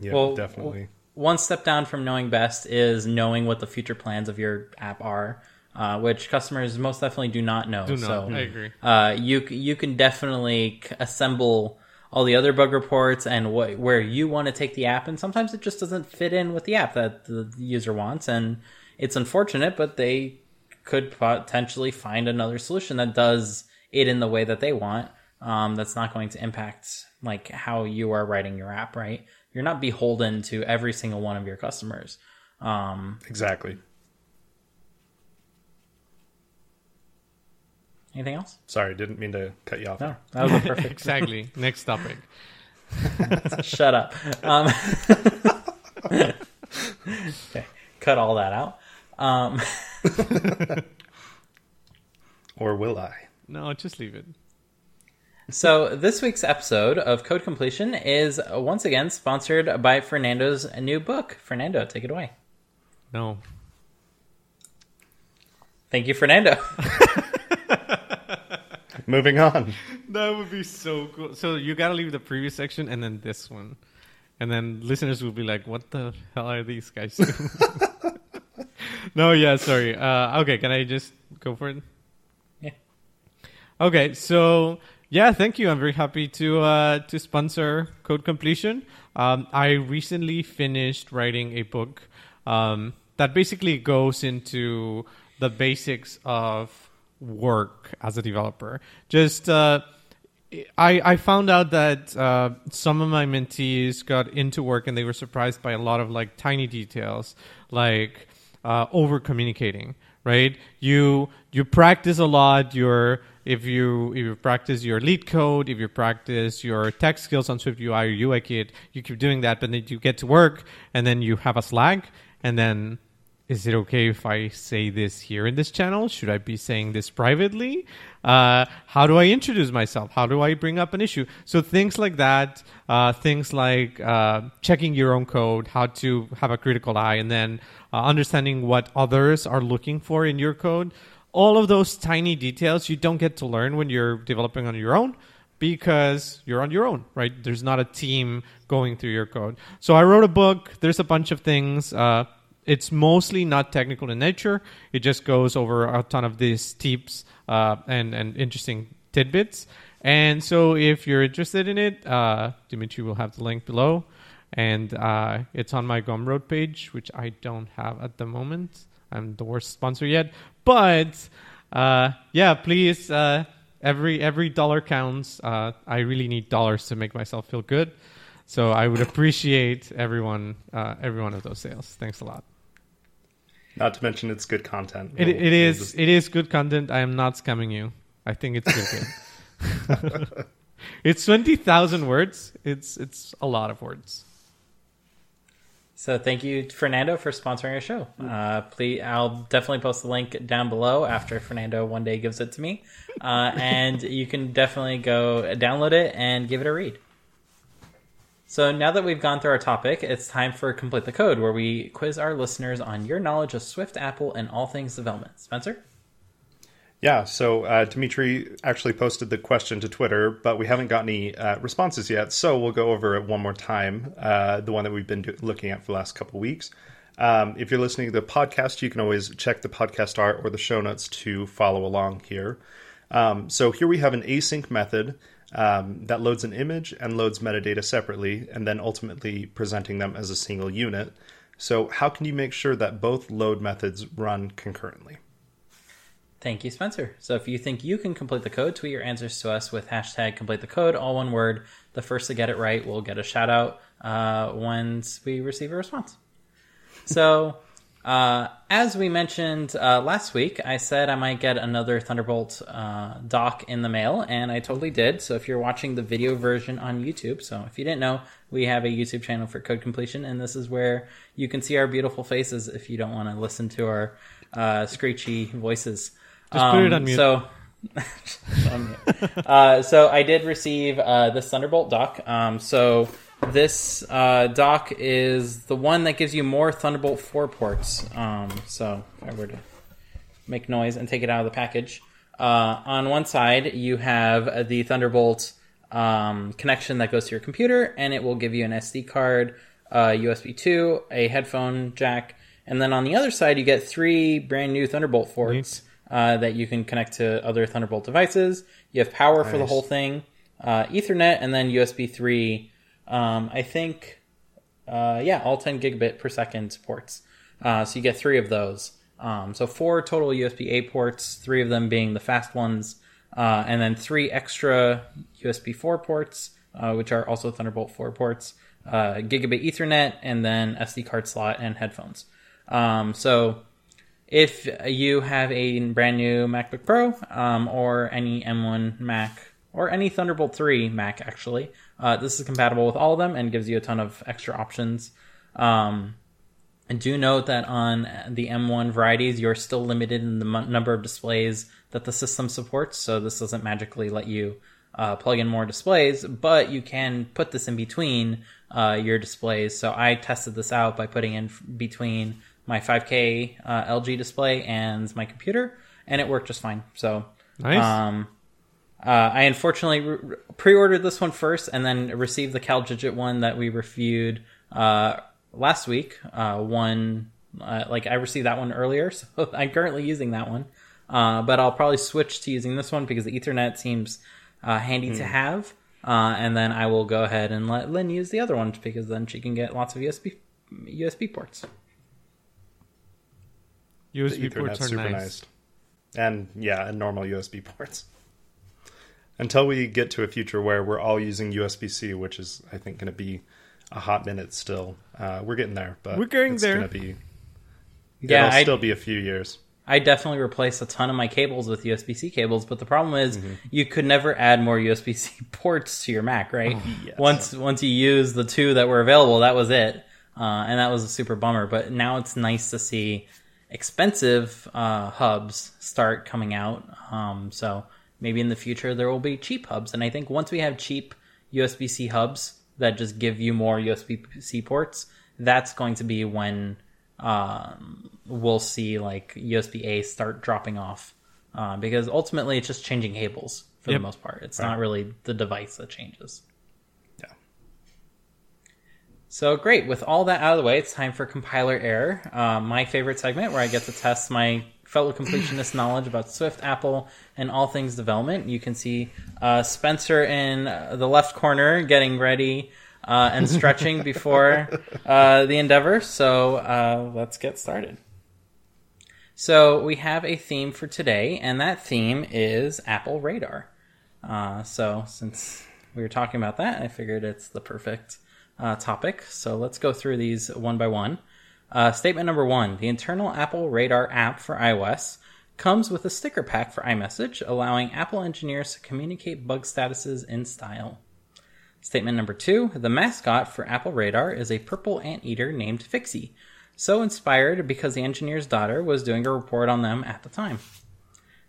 yeah, Well, definitely. One step down from knowing best is knowing what the future plans of your app are. uh, which customers most definitely do not know. Do not. So, I agree. uh, you you can definitely c- assemble all the other bug reports and what where you want to take the app, and sometimes it just doesn't fit in with the app that the user wants, and it's unfortunate, but they could potentially find another solution that does it in the way that they want. Um, that's not going to impact like how you are writing your app, right? You're not beholden to every single one of your customers. Um, Exactly. anything else? Sorry, didn't mean to cut you off. No, that was perfect. Exactly. Next topic. Shut up. Um, okay, cut all that out. Um, Or will I? No, just leave it. so this week's episode of Code Completion is once again sponsored by Fernando's new book. Fernando, take it away. No. Thank you, Fernando. Moving on. That would be so cool. So you gotta leave the previous section and then this one. And then listeners will be like, what the hell are these guys doing? no, yeah, sorry. Uh, okay, can I just go for it? Yeah. Okay, so yeah, thank you. I'm very happy to uh, to sponsor Code Completion. Um, I recently finished writing a book um, that basically goes into the basics of work as a developer. Just uh, I, I found out that uh, some of my mentees got into work and they were surprised by a lot of like tiny details, like uh, over communicating. Right? You you practice a lot. Your if you if you practice your LeetCode, if you practice your tech skills on Swift UI or UI Kit, you keep doing that. But then you get to work and then you have a Slack, and then is it okay if I say this here in this channel? Should I be saying this privately? Uh, how do I introduce myself? How do I bring up an issue? So things like that, uh, things like uh, checking your own code, how to have a critical eye, and then uh, understanding what others are looking for in your code. All of those tiny details you don't get to learn when you're developing on your own because you're on your own, right? There's not a team going through your code. So I wrote a book. There's a bunch of things. It's mostly not technical in nature. It just goes over a ton of these tips uh, and and interesting tidbits. And so, if you're interested in it, uh, Dimitri will have the link below, and uh, it's on my Gumroad page, which I don't have at the moment. I'm the worst sponsor yet, but uh, yeah, please. Uh, every every dollar counts. Uh, I really need dollars to make myself feel good. So I would appreciate everyone, uh, every one of those sales. Thanks a lot. Not to mention it's good content. It, We'll- it we'll is just- it is good content. I am not scamming you. I think it's good. good. it's twenty thousand words. It's it's a lot of words. So thank you, Fernando, for sponsoring our show. Uh, please, I'll definitely post the link down below after Fernando one day gives it to me, uh, and you can definitely go download it and give it a read. So now that we've gone through our topic, it's time for Complete the Code, where we quiz our listeners on your knowledge of Swift, Apple, and all things development. Spencer? Yeah, so uh, Dimitri actually posted the question to Twitter, but we haven't got any uh, responses yet. So we'll go over it one more time, uh, the one that we've been do- looking at for the last couple weeks. Um, if you're listening to the podcast, you can always check the podcast art or the show notes to follow along here. Um, so here we have an async method um, that loads an image and loads metadata separately, and then ultimately presenting them as a single unit. So how can you make sure that both load methods run concurrently? Thank you, Spencer. So if you think you can complete the code, tweet your answers to us with hashtag complete the code, all one word. The first to get it right will get a shout out uh, once we receive a response. So, uh, as we mentioned uh, last week, I said I might get another Thunderbolt uh, dock in the mail, and I totally did. So if you're watching the video version on YouTube, so if you didn't know, we have a YouTube channel for code completion, and this is where you can see our beautiful faces if you don't want to listen to our uh, screechy voices. Just put it on mute. So, on mute. uh, so I did receive uh, this Thunderbolt dock. Um, so this uh, dock is the one that gives you more Thunderbolt 4 ports. Um, so if I were to make noise and take it out of the package, uh, on one side you have the Thunderbolt um, connection that goes to your computer, and it will give you an SD card, uh, USB 2, a headphone jack, And then on the other side, you get three brand new Thunderbolt ports uh, that you can connect to other Thunderbolt devices. You have power for the whole thing, uh, Ethernet, and then USB 3. Um, I think, uh, yeah, all 10 gigabit per second ports. Uh, so you get three of those. Um, so four total USB A ports, three of them being the fast ones, uh, and then three extra USB 4 ports, uh, which are also Thunderbolt 4 ports, uh, gigabit Ethernet, and then SD card slot and headphones. Um, so if you have a brand new MacBook Pro um, or any M1 Mac or any Thunderbolt 3 Mac, actually, uh, this is compatible with all of them and gives you a ton of extra options. Um, and do note that on the M1 varieties, you're still limited in the m- number of displays that the system supports. So this doesn't magically let you uh, plug in more displays, but you can put this in between uh, your displays. So I tested this out by putting in f- between my 5K uh, LG display and my computer, and it worked just fine. So Nice. um, uh, I unfortunately re- pre-ordered this one first, and then received the CalDigit one that we reviewed uh, last week. Uh, one uh, like I received that one earlier, so I'm currently using that one. Uh, but I'll probably switch to using this one because the Ethernet seems uh, handy to have. Uh, and then I will go ahead and let Lynn use the other one because then she can get lots of USB USB ports. USB ports Ethernet's are super nice. nice. And yeah, and normal USB ports. Until we get to a future where we're all using USB C, which is I think going to be a hot minute still. Uh, we're getting there, but We're getting it's there. Gonna be, Yeah, it'll I, still be a few years. I definitely replaced a ton of my cables with USB C cables, but the problem is Mm-hmm. you could never add more USB C ports to your Mac, right? Oh, yes. Once once you use the two that were available, that was it, uh, and that was a super bummer. But now it's nice to see expensive uh, hubs start coming out. Um, so maybe in the future there will be cheap hubs, and I think once we have cheap USB C hubs that just give you more USB C ports, that's going to be when um, we'll see like USB A start dropping off uh, because ultimately it's just changing cables for Yep. the most part. It's not really the device that changes. Yeah. So great. With all that out of the way, it's time for compiler error, uh, my favorite segment where I get to test my fellow completionist knowledge about Swift, Apple, and all things development. You can see uh, Spencer in uh, the left corner getting ready uh, and stretching before uh, the endeavor. So uh, let's get started. So we have a theme for today, and that theme is Apple Radar. Uh, so since we were talking about that, I figured it's the perfect uh, topic. So let's go through these one by one. Uh, statement number one: The internal Apple Radar app for iOS comes with a sticker pack for iMessage, allowing Apple engineers to communicate bug statuses in style. Statement number two The mascot for Apple Radar is a purple anteater named Fixie, so inspired because the engineer's daughter was doing a report on them at the time.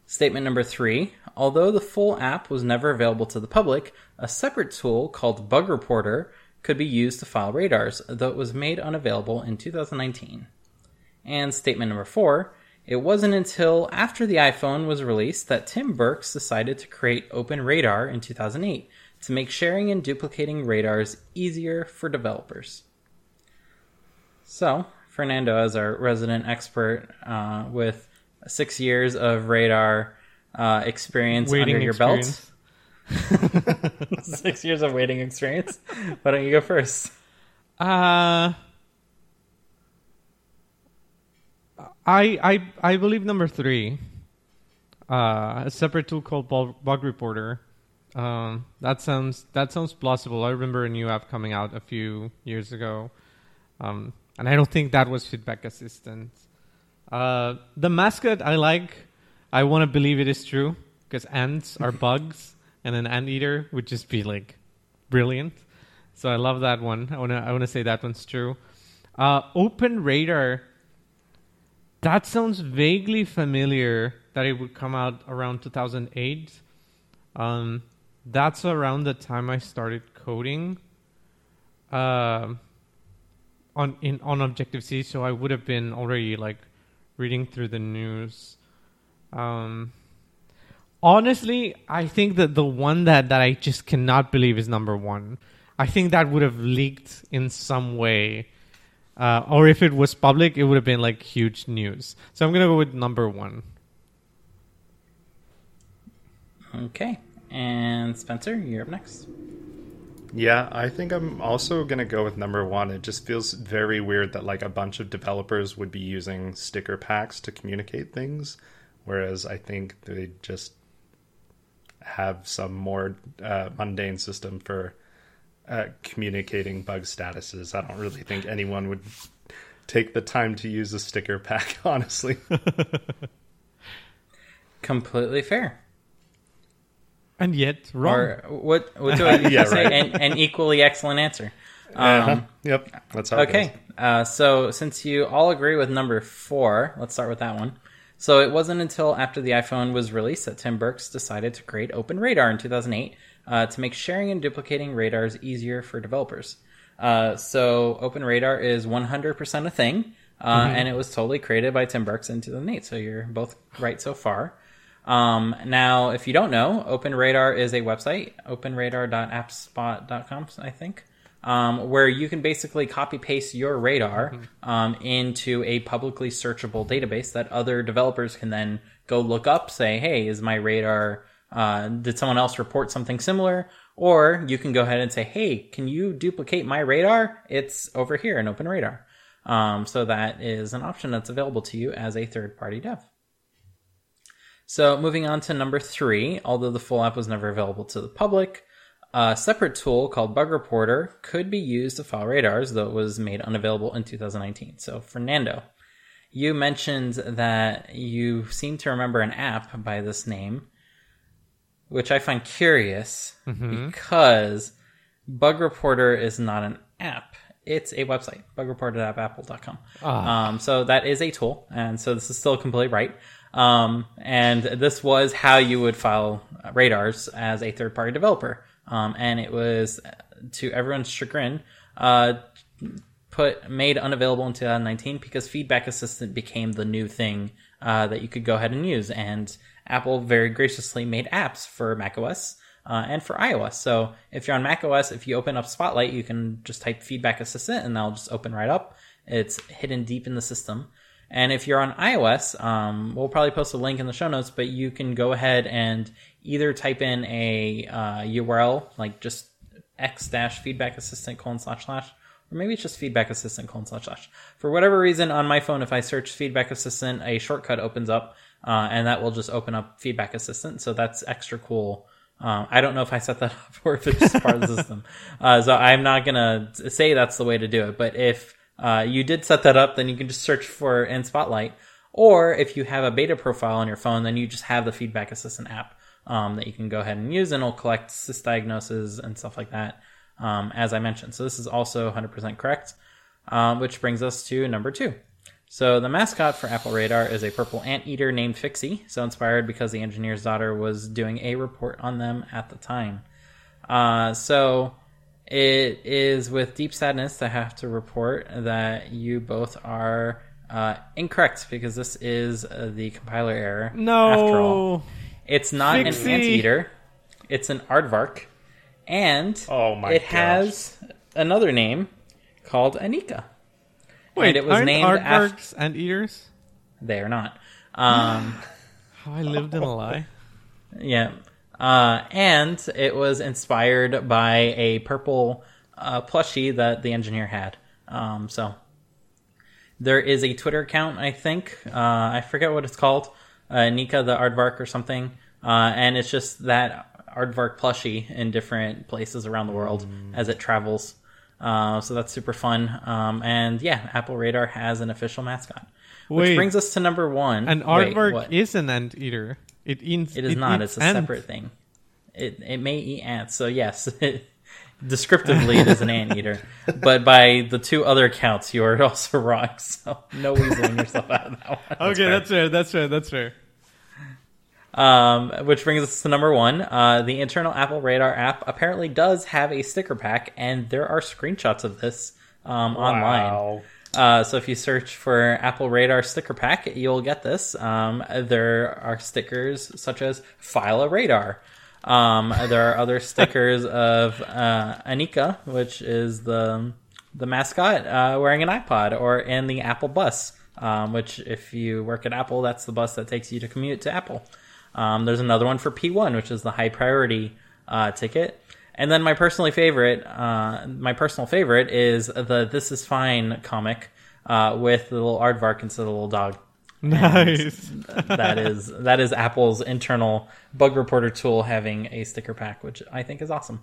Statement number three Although the full app was never available to the public, a separate tool called Bug Reporter could be used to file radars, though it was made unavailable in 2019. And statement number four it wasn't until after the iPhone was released that Tim Burks decided to create Open Radar in 2008 to make sharing and duplicating radars easier for developers. So, Fernando, as our resident expert uh, with six years of radar uh, experience Waiting under your experience. belt, six years of waiting experience, why don't you go first? Uh, I I I believe number three. Uh, a separate tool called Bug, Bug Reporter. Um, that sounds that sounds plausible. I remember a new app coming out a few years ago, um, and I don't think that was Feedback Assistant. Uh, the mascot I like. I want to believe it is true because ants are bugs, and an anteater would just be like brilliant. So I love that one. I wanna I wanna say that one's true. Uh, Open Radar. That sounds vaguely familiar. That it would come out around 2008. Um, that's around the time I started coding. Um, on in on Objective C, so I would have been already like reading through the news. Um, honestly, I think that the one that, that I just cannot believe is number one. I think that would have leaked in some way. Uh, or if it was public, it would have been like huge news. So I'm gonna go with number one. Okay. And Spencer, you're up next. Yeah, I think I'm also going to go with number one. It just feels very weird that like a bunch of developers would be using sticker packs to communicate things, whereas I think they just have some more uh, mundane system for uh, communicating bug statuses. I don't really think anyone would take the time to use a sticker pack, honestly. Completely fair. And yet, wrong. Or what? What do I Yeah, say? right. An, an equally excellent answer. Uh-huh. Um, Yep, that's how. it Okay, uh, so since you all agree with number four, let's start with that one. So it wasn't until after the iPhone was released that Tim Burks decided to create Open Radar in 2008 uh, to make sharing and duplicating radars easier for developers. Uh, so Open Radar is 100% a thing, uh, and it was totally created by Tim Burks in 2008. So you're both right so far. Um, now, if you don't know, Open Radar is a website, openradar.appspot.com, I think, um, where you can basically copy paste your radar um, into a publicly searchable database that other developers can then go look up, say, hey, is my radar, uh, did someone else report something similar? Or you can go ahead and say, hey, can you duplicate my radar? It's over here in Open Radar. Um, so that is an option that's available to you as a third party dev. So moving on to number three, although the full app was never available to the public, a separate tool called Bug Reporter could be used to file radars, though it was made unavailable in 2019. So Fernando, you mentioned that you seem to remember an app by this name, which I find curious because Bug Reporter is not an app. It's a website, bugreporter.apple.com. Um, so that is a tool, and so this is still completely right. Um, and this was how you would file radars as a third party developer. Um, and it was, uh, to everyone's chagrin, uh, put made unavailable in 2019 because Feedback Assistant became the new thing uh, that you could go ahead and use, and Apple very graciously made apps for macOS uh, and for iOS. So if you're on macOS, if you open up Spotlight, you can just type Feedback Assistant, and that'll just open right up. It's hidden deep in the system. And if you're on iOS, um, we'll probably post a link in the show notes, but you can go ahead and either type in a uh, URL, like just x dash feedback assistant colon slash slash, or maybe it's just feedback assistant colon slash slash. For whatever reason, on my phone, if I search feedback assistant, a shortcut opens up, uh, and that will just open up feedback assistant. So that's extra cool. Um, I don't know if I set that up or if it's just part of the system. Uh, so I'm not gonna say that's the way to do it. But if uh, you did set that up, then you can just search for in Spotlight. Or if you have a beta profile on your phone, then you just have the Feedback Assistant app um, that you can go ahead and use, and it'll collect sysdiagnoses and stuff like that, um, as I mentioned. So this is also 100% correct, um, which brings us to number two. So the mascot for Apple Radar is a purple anteater named Fixie, so inspired because the engineer's daughter was doing a report on them at the time. Uh, so it is with deep sadness I have to report that you both are uh, incorrect because this is uh, the compiler error. no. After all, it's not Fixie. an anteater; it's an aardvark, and Oh my it gosh. has another name called Anika. Wait, and it was aren't named after. aardvarks and eaters? They are not. Um, How I lived in a lie. Yeah. Uh, and it was inspired by a purple uh, plushie that the engineer had. Um, so there is a Twitter account, I think. Uh, I forget what it's called. Uh, Nika the Aardvark or something. Uh, and it's just that Aardvark plushie in different places around the world as it travels. Uh, so that's super fun. Um, and yeah, Apple Radar has an official mascot. Which Wait. brings us to number one. An Wait, aardvark what? is an anteater. It eats. It is not. It's a ant. separate thing. It it may eat ants. So yes, descriptively it is an ant eater. But by the two other counts, you are also wrong. So no weaseling yourself out of that one. Okay, that's fair. That's fair. That's fair. Um, which brings us to number one. Uh, the internal Apple Radar app apparently does have a sticker pack, and there are screenshots of this um, online. Uh, so if you search for Apple Radar sticker pack, you'll get this. Um, there are stickers such as file a radar. Um, there are other stickers of uh, Anika, which is the the mascot uh, wearing an iPod or in the Apple bus, um, which if you work at Apple, that's the bus that takes you to commute to Apple. Um, there's another one for P1, which is the high priority uh, ticket. And then my personally favorite, uh, my personal favorite is the "This Is Fine" comic uh, with the little aardvark instead of the little dog. Nice. that is that is Apple's internal bug reporter tool having a sticker pack, which I think is awesome.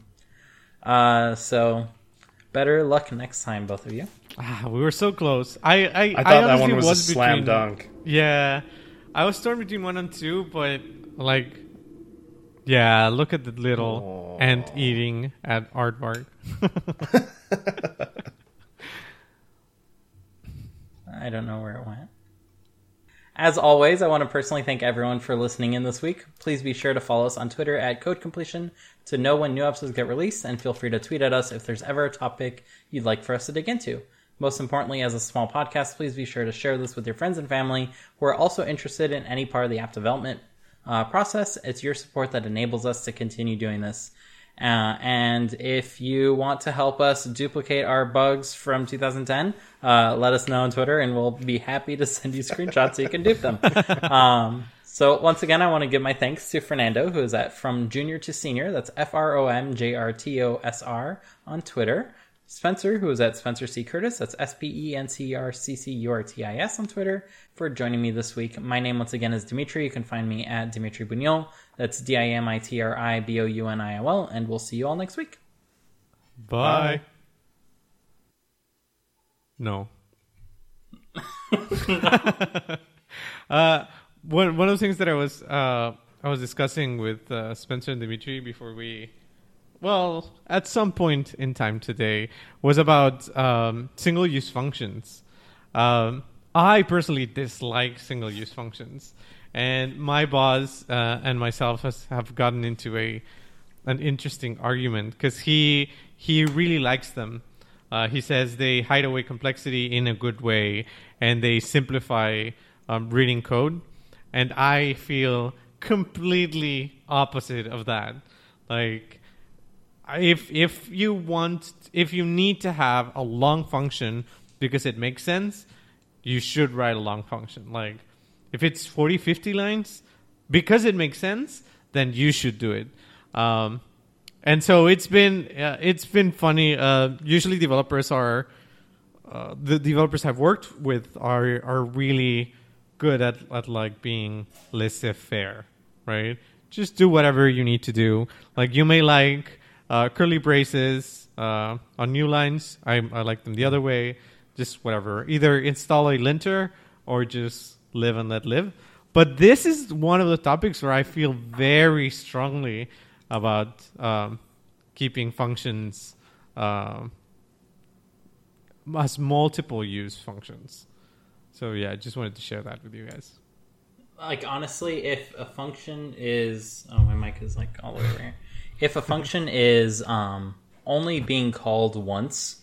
Uh, so better luck next time, both of you. Ah, we were so close. I I, I thought that one was, a was slam between- dunk. Yeah, I was torn between one and two, but like, yeah, look at the little Aw. ant eating at Aardvark. I don't know where it went. As always, I want to personally thank everyone for listening in this week. Please be sure to follow us on Twitter at Code Completion to know when new episodes get released, and feel free to tweet at us if there's ever a topic you'd like for us to dig into. Most importantly, as a small podcast, please be sure to share this with your friends and family who are also interested in any part of the app development uh, process. It's your support that enables us to continue doing this. Uh, and if you want to help us duplicate our bugs from 2010, uh, let us know on Twitter, and we'll be happy to send you screenshots so you can dupe them. um, so once again, I want to give my thanks to Fernando, who is at From Junior to Senior. That's F R O M J R T O S R on Twitter. Spencer, who is at Spencer C. Curtis, that's S P E N C R C C U R T I S on Twitter, for joining me this week. My name, once again, is Dimitri. You can find me at Dimitri Bouniol. That's D I M I T R I B O U N I O L, and we'll see you all next week. Bye. No. uh, one one of the things that I was uh, I was discussing with uh, Spencer and Dimitri before we, well, at some point in time today, was about um, single use functions. Um, I personally dislike single use functions, and my boss uh, and myself has, have gotten into a an interesting argument because he he really likes them. Uh, he says they hide away complexity in a good way and they simplify um, reading code. And I feel completely opposite of that. Like, if if you want, if you need to have a long function because it makes sense, you should write a long function. Like, if it's 40, 50 lines, because it makes sense, then you should do it. Um, and so it's been uh, it's been funny. Uh, usually, developers are uh, the developers I've worked with are are really good at at like being laissez faire, right? Just do whatever you need to do. Like you may like uh, curly braces uh, on new lines. I, I like them the other way. Just whatever. Either install a linter or just live and let live. But this is one of the topics where I feel very strongly about um, keeping functions um as multiple use functions. So yeah, I just wanted to share that with you guys. Like honestly, if a function is oh my mic is like all the over here. If a function is um, only being called once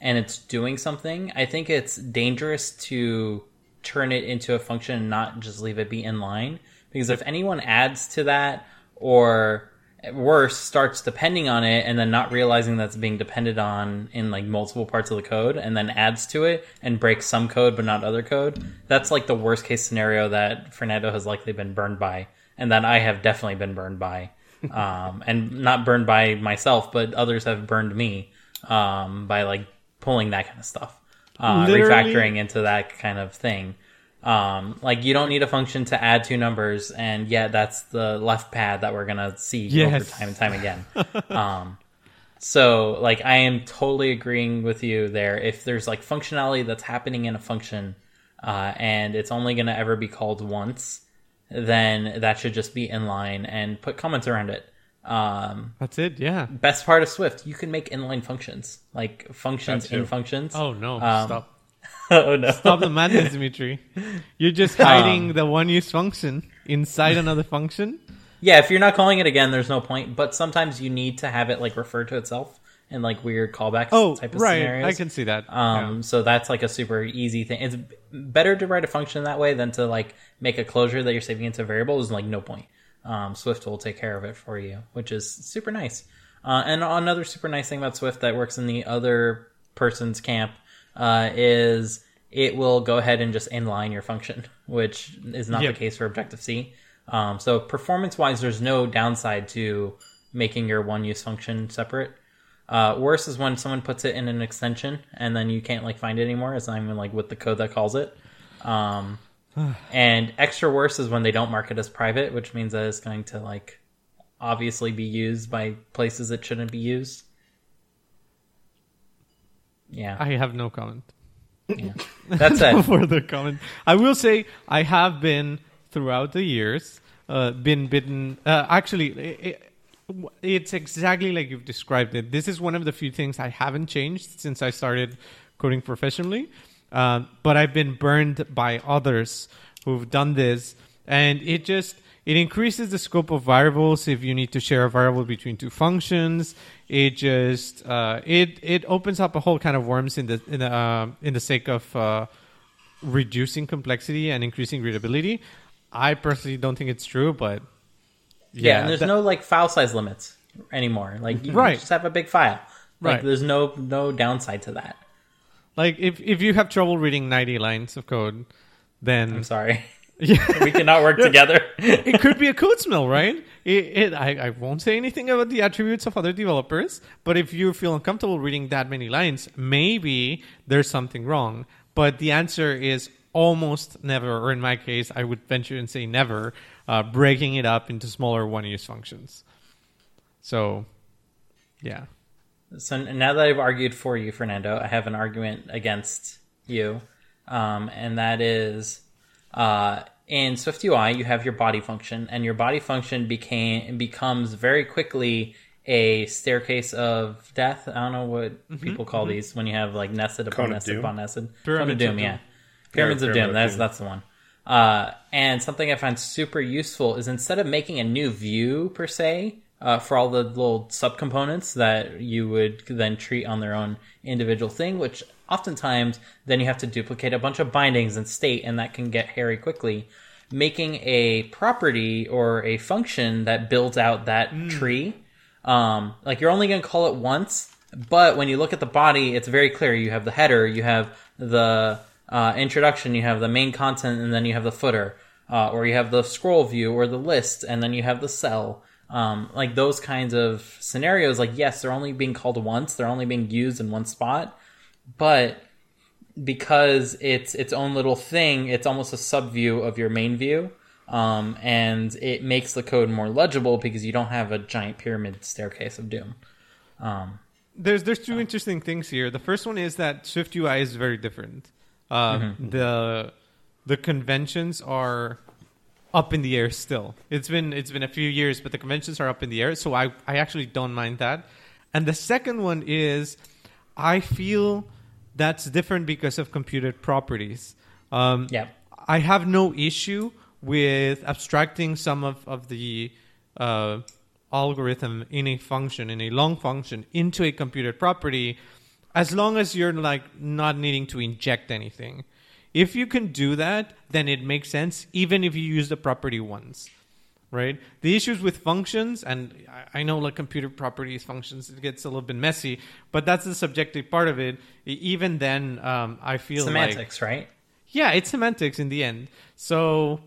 and it's doing something, I think it's dangerous to turn it into a function and not just leave it be inline. Because if anyone adds to that or worse starts depending on it and then not realizing that's being depended on in like multiple parts of the code and then adds to it and breaks some code but not other code that's like the worst case scenario that fernando has likely been burned by and that i have definitely been burned by um, and not burned by myself but others have burned me um, by like pulling that kind of stuff uh, refactoring into that kind of thing um, like you don't need a function to add two numbers, and yet that's the left pad that we're gonna see over time and time again. um, so like I am totally agreeing with you there. If there's like functionality that's happening in a function, uh, and it's only gonna ever be called once, then that should just be inline and put comments around it. Um, That's it. Yeah. best part of Swift, you can make inline functions, like functions in functions. Oh no! Um, stop! oh no! Stop the madness, Dimitri. You're just hiding the one-use function inside another function. Yeah, if you're not calling it again, there's no point. But sometimes you need to have it like refer to itself in like weird callbacks Oh, type of right. scenarios. I can see that. Um, so that's like a super easy thing. It's better to write a function that way than to like make a closure that you're saving into a variable. Is like no point. Um, Swift will take care of it for you, which is super nice. Uh, and another super nice thing about Swift that works in the other person's camp uh, is it will go ahead and just inline your function, which is not Yep. the case for Objective C. Um, so performance wise, there's no downside to making your one use function separate. Uh, worse is when someone puts it in an extension and then you can't like find it anymore. It's not even like with the code that calls it. Um, and extra worse is when they don't mark it as private, which means that it's going to like obviously be used by places it shouldn't be used. Yeah, I have no comment. yeah. that's it. for the comment. I will say I have been throughout the years uh, been bitten. Uh, actually, it, it's exactly like you've described it. This is one of the few things I haven't changed since I started coding professionally. Uh, but I've been burned by others who've done this, and it just it increases the scope of variables if you need to share a variable between two functions. It just uh, it it opens up a whole kind of worms in the in the uh, in the sake of uh, reducing complexity and increasing readability. I personally don't think it's true, but Yeah, and there's that- no like file size limits anymore. Like you Right. just have a big file. Like Right. there's no no downside to that. like if if you have trouble reading 90 lines of code, then I'm sorry. yeah, we cannot work together. it could be a code smell, right? It, it I, I won't say anything about the attributes of other developers, but if you feel uncomfortable reading that many lines, maybe there's something wrong. But the answer is almost never, or in my case, I would venture and say never, uh, breaking it up into smaller one-use functions. So, yeah. So now that I've argued for you, Fernando, I have an argument against you, um, and that is uh, in SwiftUI you have your body function, and your body function became becomes very quickly a staircase of death. I don't know what people call these when you have like nested upon nested upon nested. Cone Pyramids of Doom, Doom. yeah. Pyramids of Doom. of That's Doom. that's the one. Uh, and something I find super useful is instead of making a new view per se uh, for all the little subcomponents that you would then treat on their own individual thing, which oftentimes then you have to duplicate a bunch of bindings and state, and that can get hairy quickly. Making a property or a function that builds out that tree, um, like you're only going to call it once, but when you look at the body, it's very clear. You have the header, you have the uh, introduction, you have the main content, and then you have the footer, uh, or you have the scroll view or the list, and then you have the cell. Um, like those kinds of scenarios, like yes, they're only being called once, they're only being used in one spot, but because it's its own little thing, it's almost a sub view of your main view. Um, and it makes the code more legible because you don't have a giant pyramid staircase of doom. there's there's two interesting things here. The first one is that Swift UI is very different. Um, The the conventions are up in the air still. It's been it's been a few years, but the conventions are up in the air. So I I actually don't mind that. And the second one is I feel that's different because of computed properties. Um, Yeah. I have no issue with abstracting some of, of the uh, algorithm in a function, in a long function, into a computed property, as long as you're like not needing to inject anything. If you can do that, then it makes sense, even if you use the property once. Right? The issues with functions, and I- know like computed properties, functions, it gets a little bit messy, but that's the subjective part of it. Even then, um, I feel like Semantics, right? yeah, it's semantics in the end. So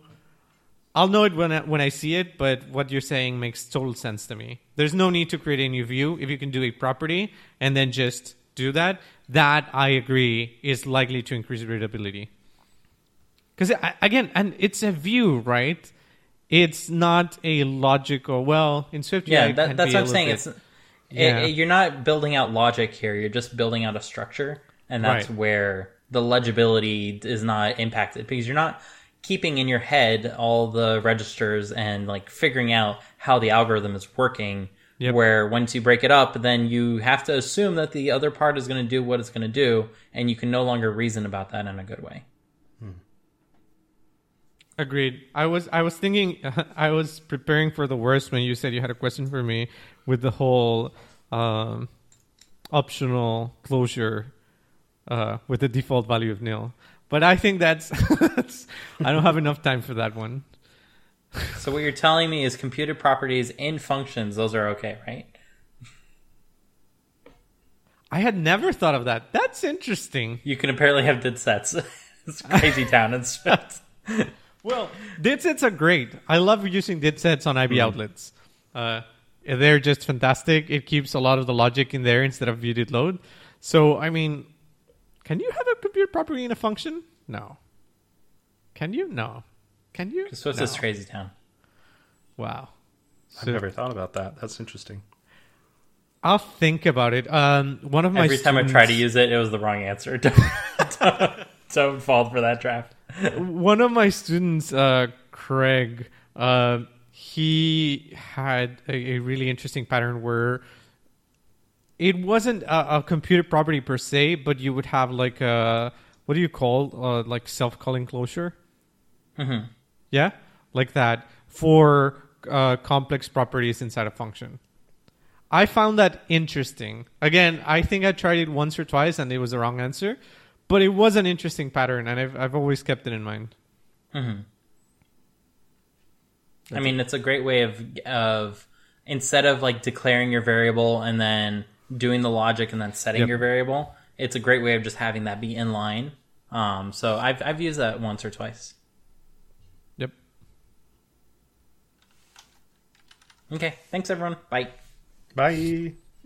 I'll know it when I, when I see it, but what you're saying makes total sense to me. There's no need to create a new view if you can do a property and then just do that. That I agree is likely to increase readability. Because again, and it's a view, right? It's not a logic or Well, in Swift, Yeah, that, that's what I'm saying. It's bit- it- Yeah. it- you're not building out logic here. You're just building out a structure, and that's Right. where the legibility is not impacted because you're not keeping in your head all the registers and like figuring out how the algorithm is working. Yep. Where once you break it up, then you have to assume that the other part is going to do what it's going to do, and you can no longer reason about that in a good way. Agreed. I was I was thinking I was preparing for the worst when you said you had a question for me with the whole um, optional closure uh, with the default value of nil. But I think that's, that's I don't have enough time for that one. So what you're telling me is computed properties in functions; those are okay, right? I had never thought of that. That's interesting. You can apparently have did sets. it's crazy town. It's Well, did sets are great. I love using did sets on IB outlets. Uh, they're just fantastic. It keeps a lot of the logic in there instead of view did load. So, I mean, can you have a compute property in a function? No. Can you? No. Can you? so it's no. this crazy town. Wow. I've So- never thought about that. That's interesting. I'll think about it. Um, one of my Every time I try to use it, it was the wrong answer. Don't, don't, don't fall for that trap. one of my students, uh, Craig, uh, he had a, a really interesting pattern where it wasn't a, a computed property per se, but you would have like a what do you call uh, like self-calling closure? Mhm. Yeah, like that for uh, complex properties inside a function. I found that interesting. Again, I think I tried it once or twice and it was the wrong answer, but it was an interesting pattern, and I've I've always kept it in mind. I mean, it's a great way of of instead of like declaring your variable and then doing the logic and then setting Yep. your variable. It's a great way of just having that be in line. Um, so I've I've used that once or twice. Okay, thanks everyone. Bye. Bye.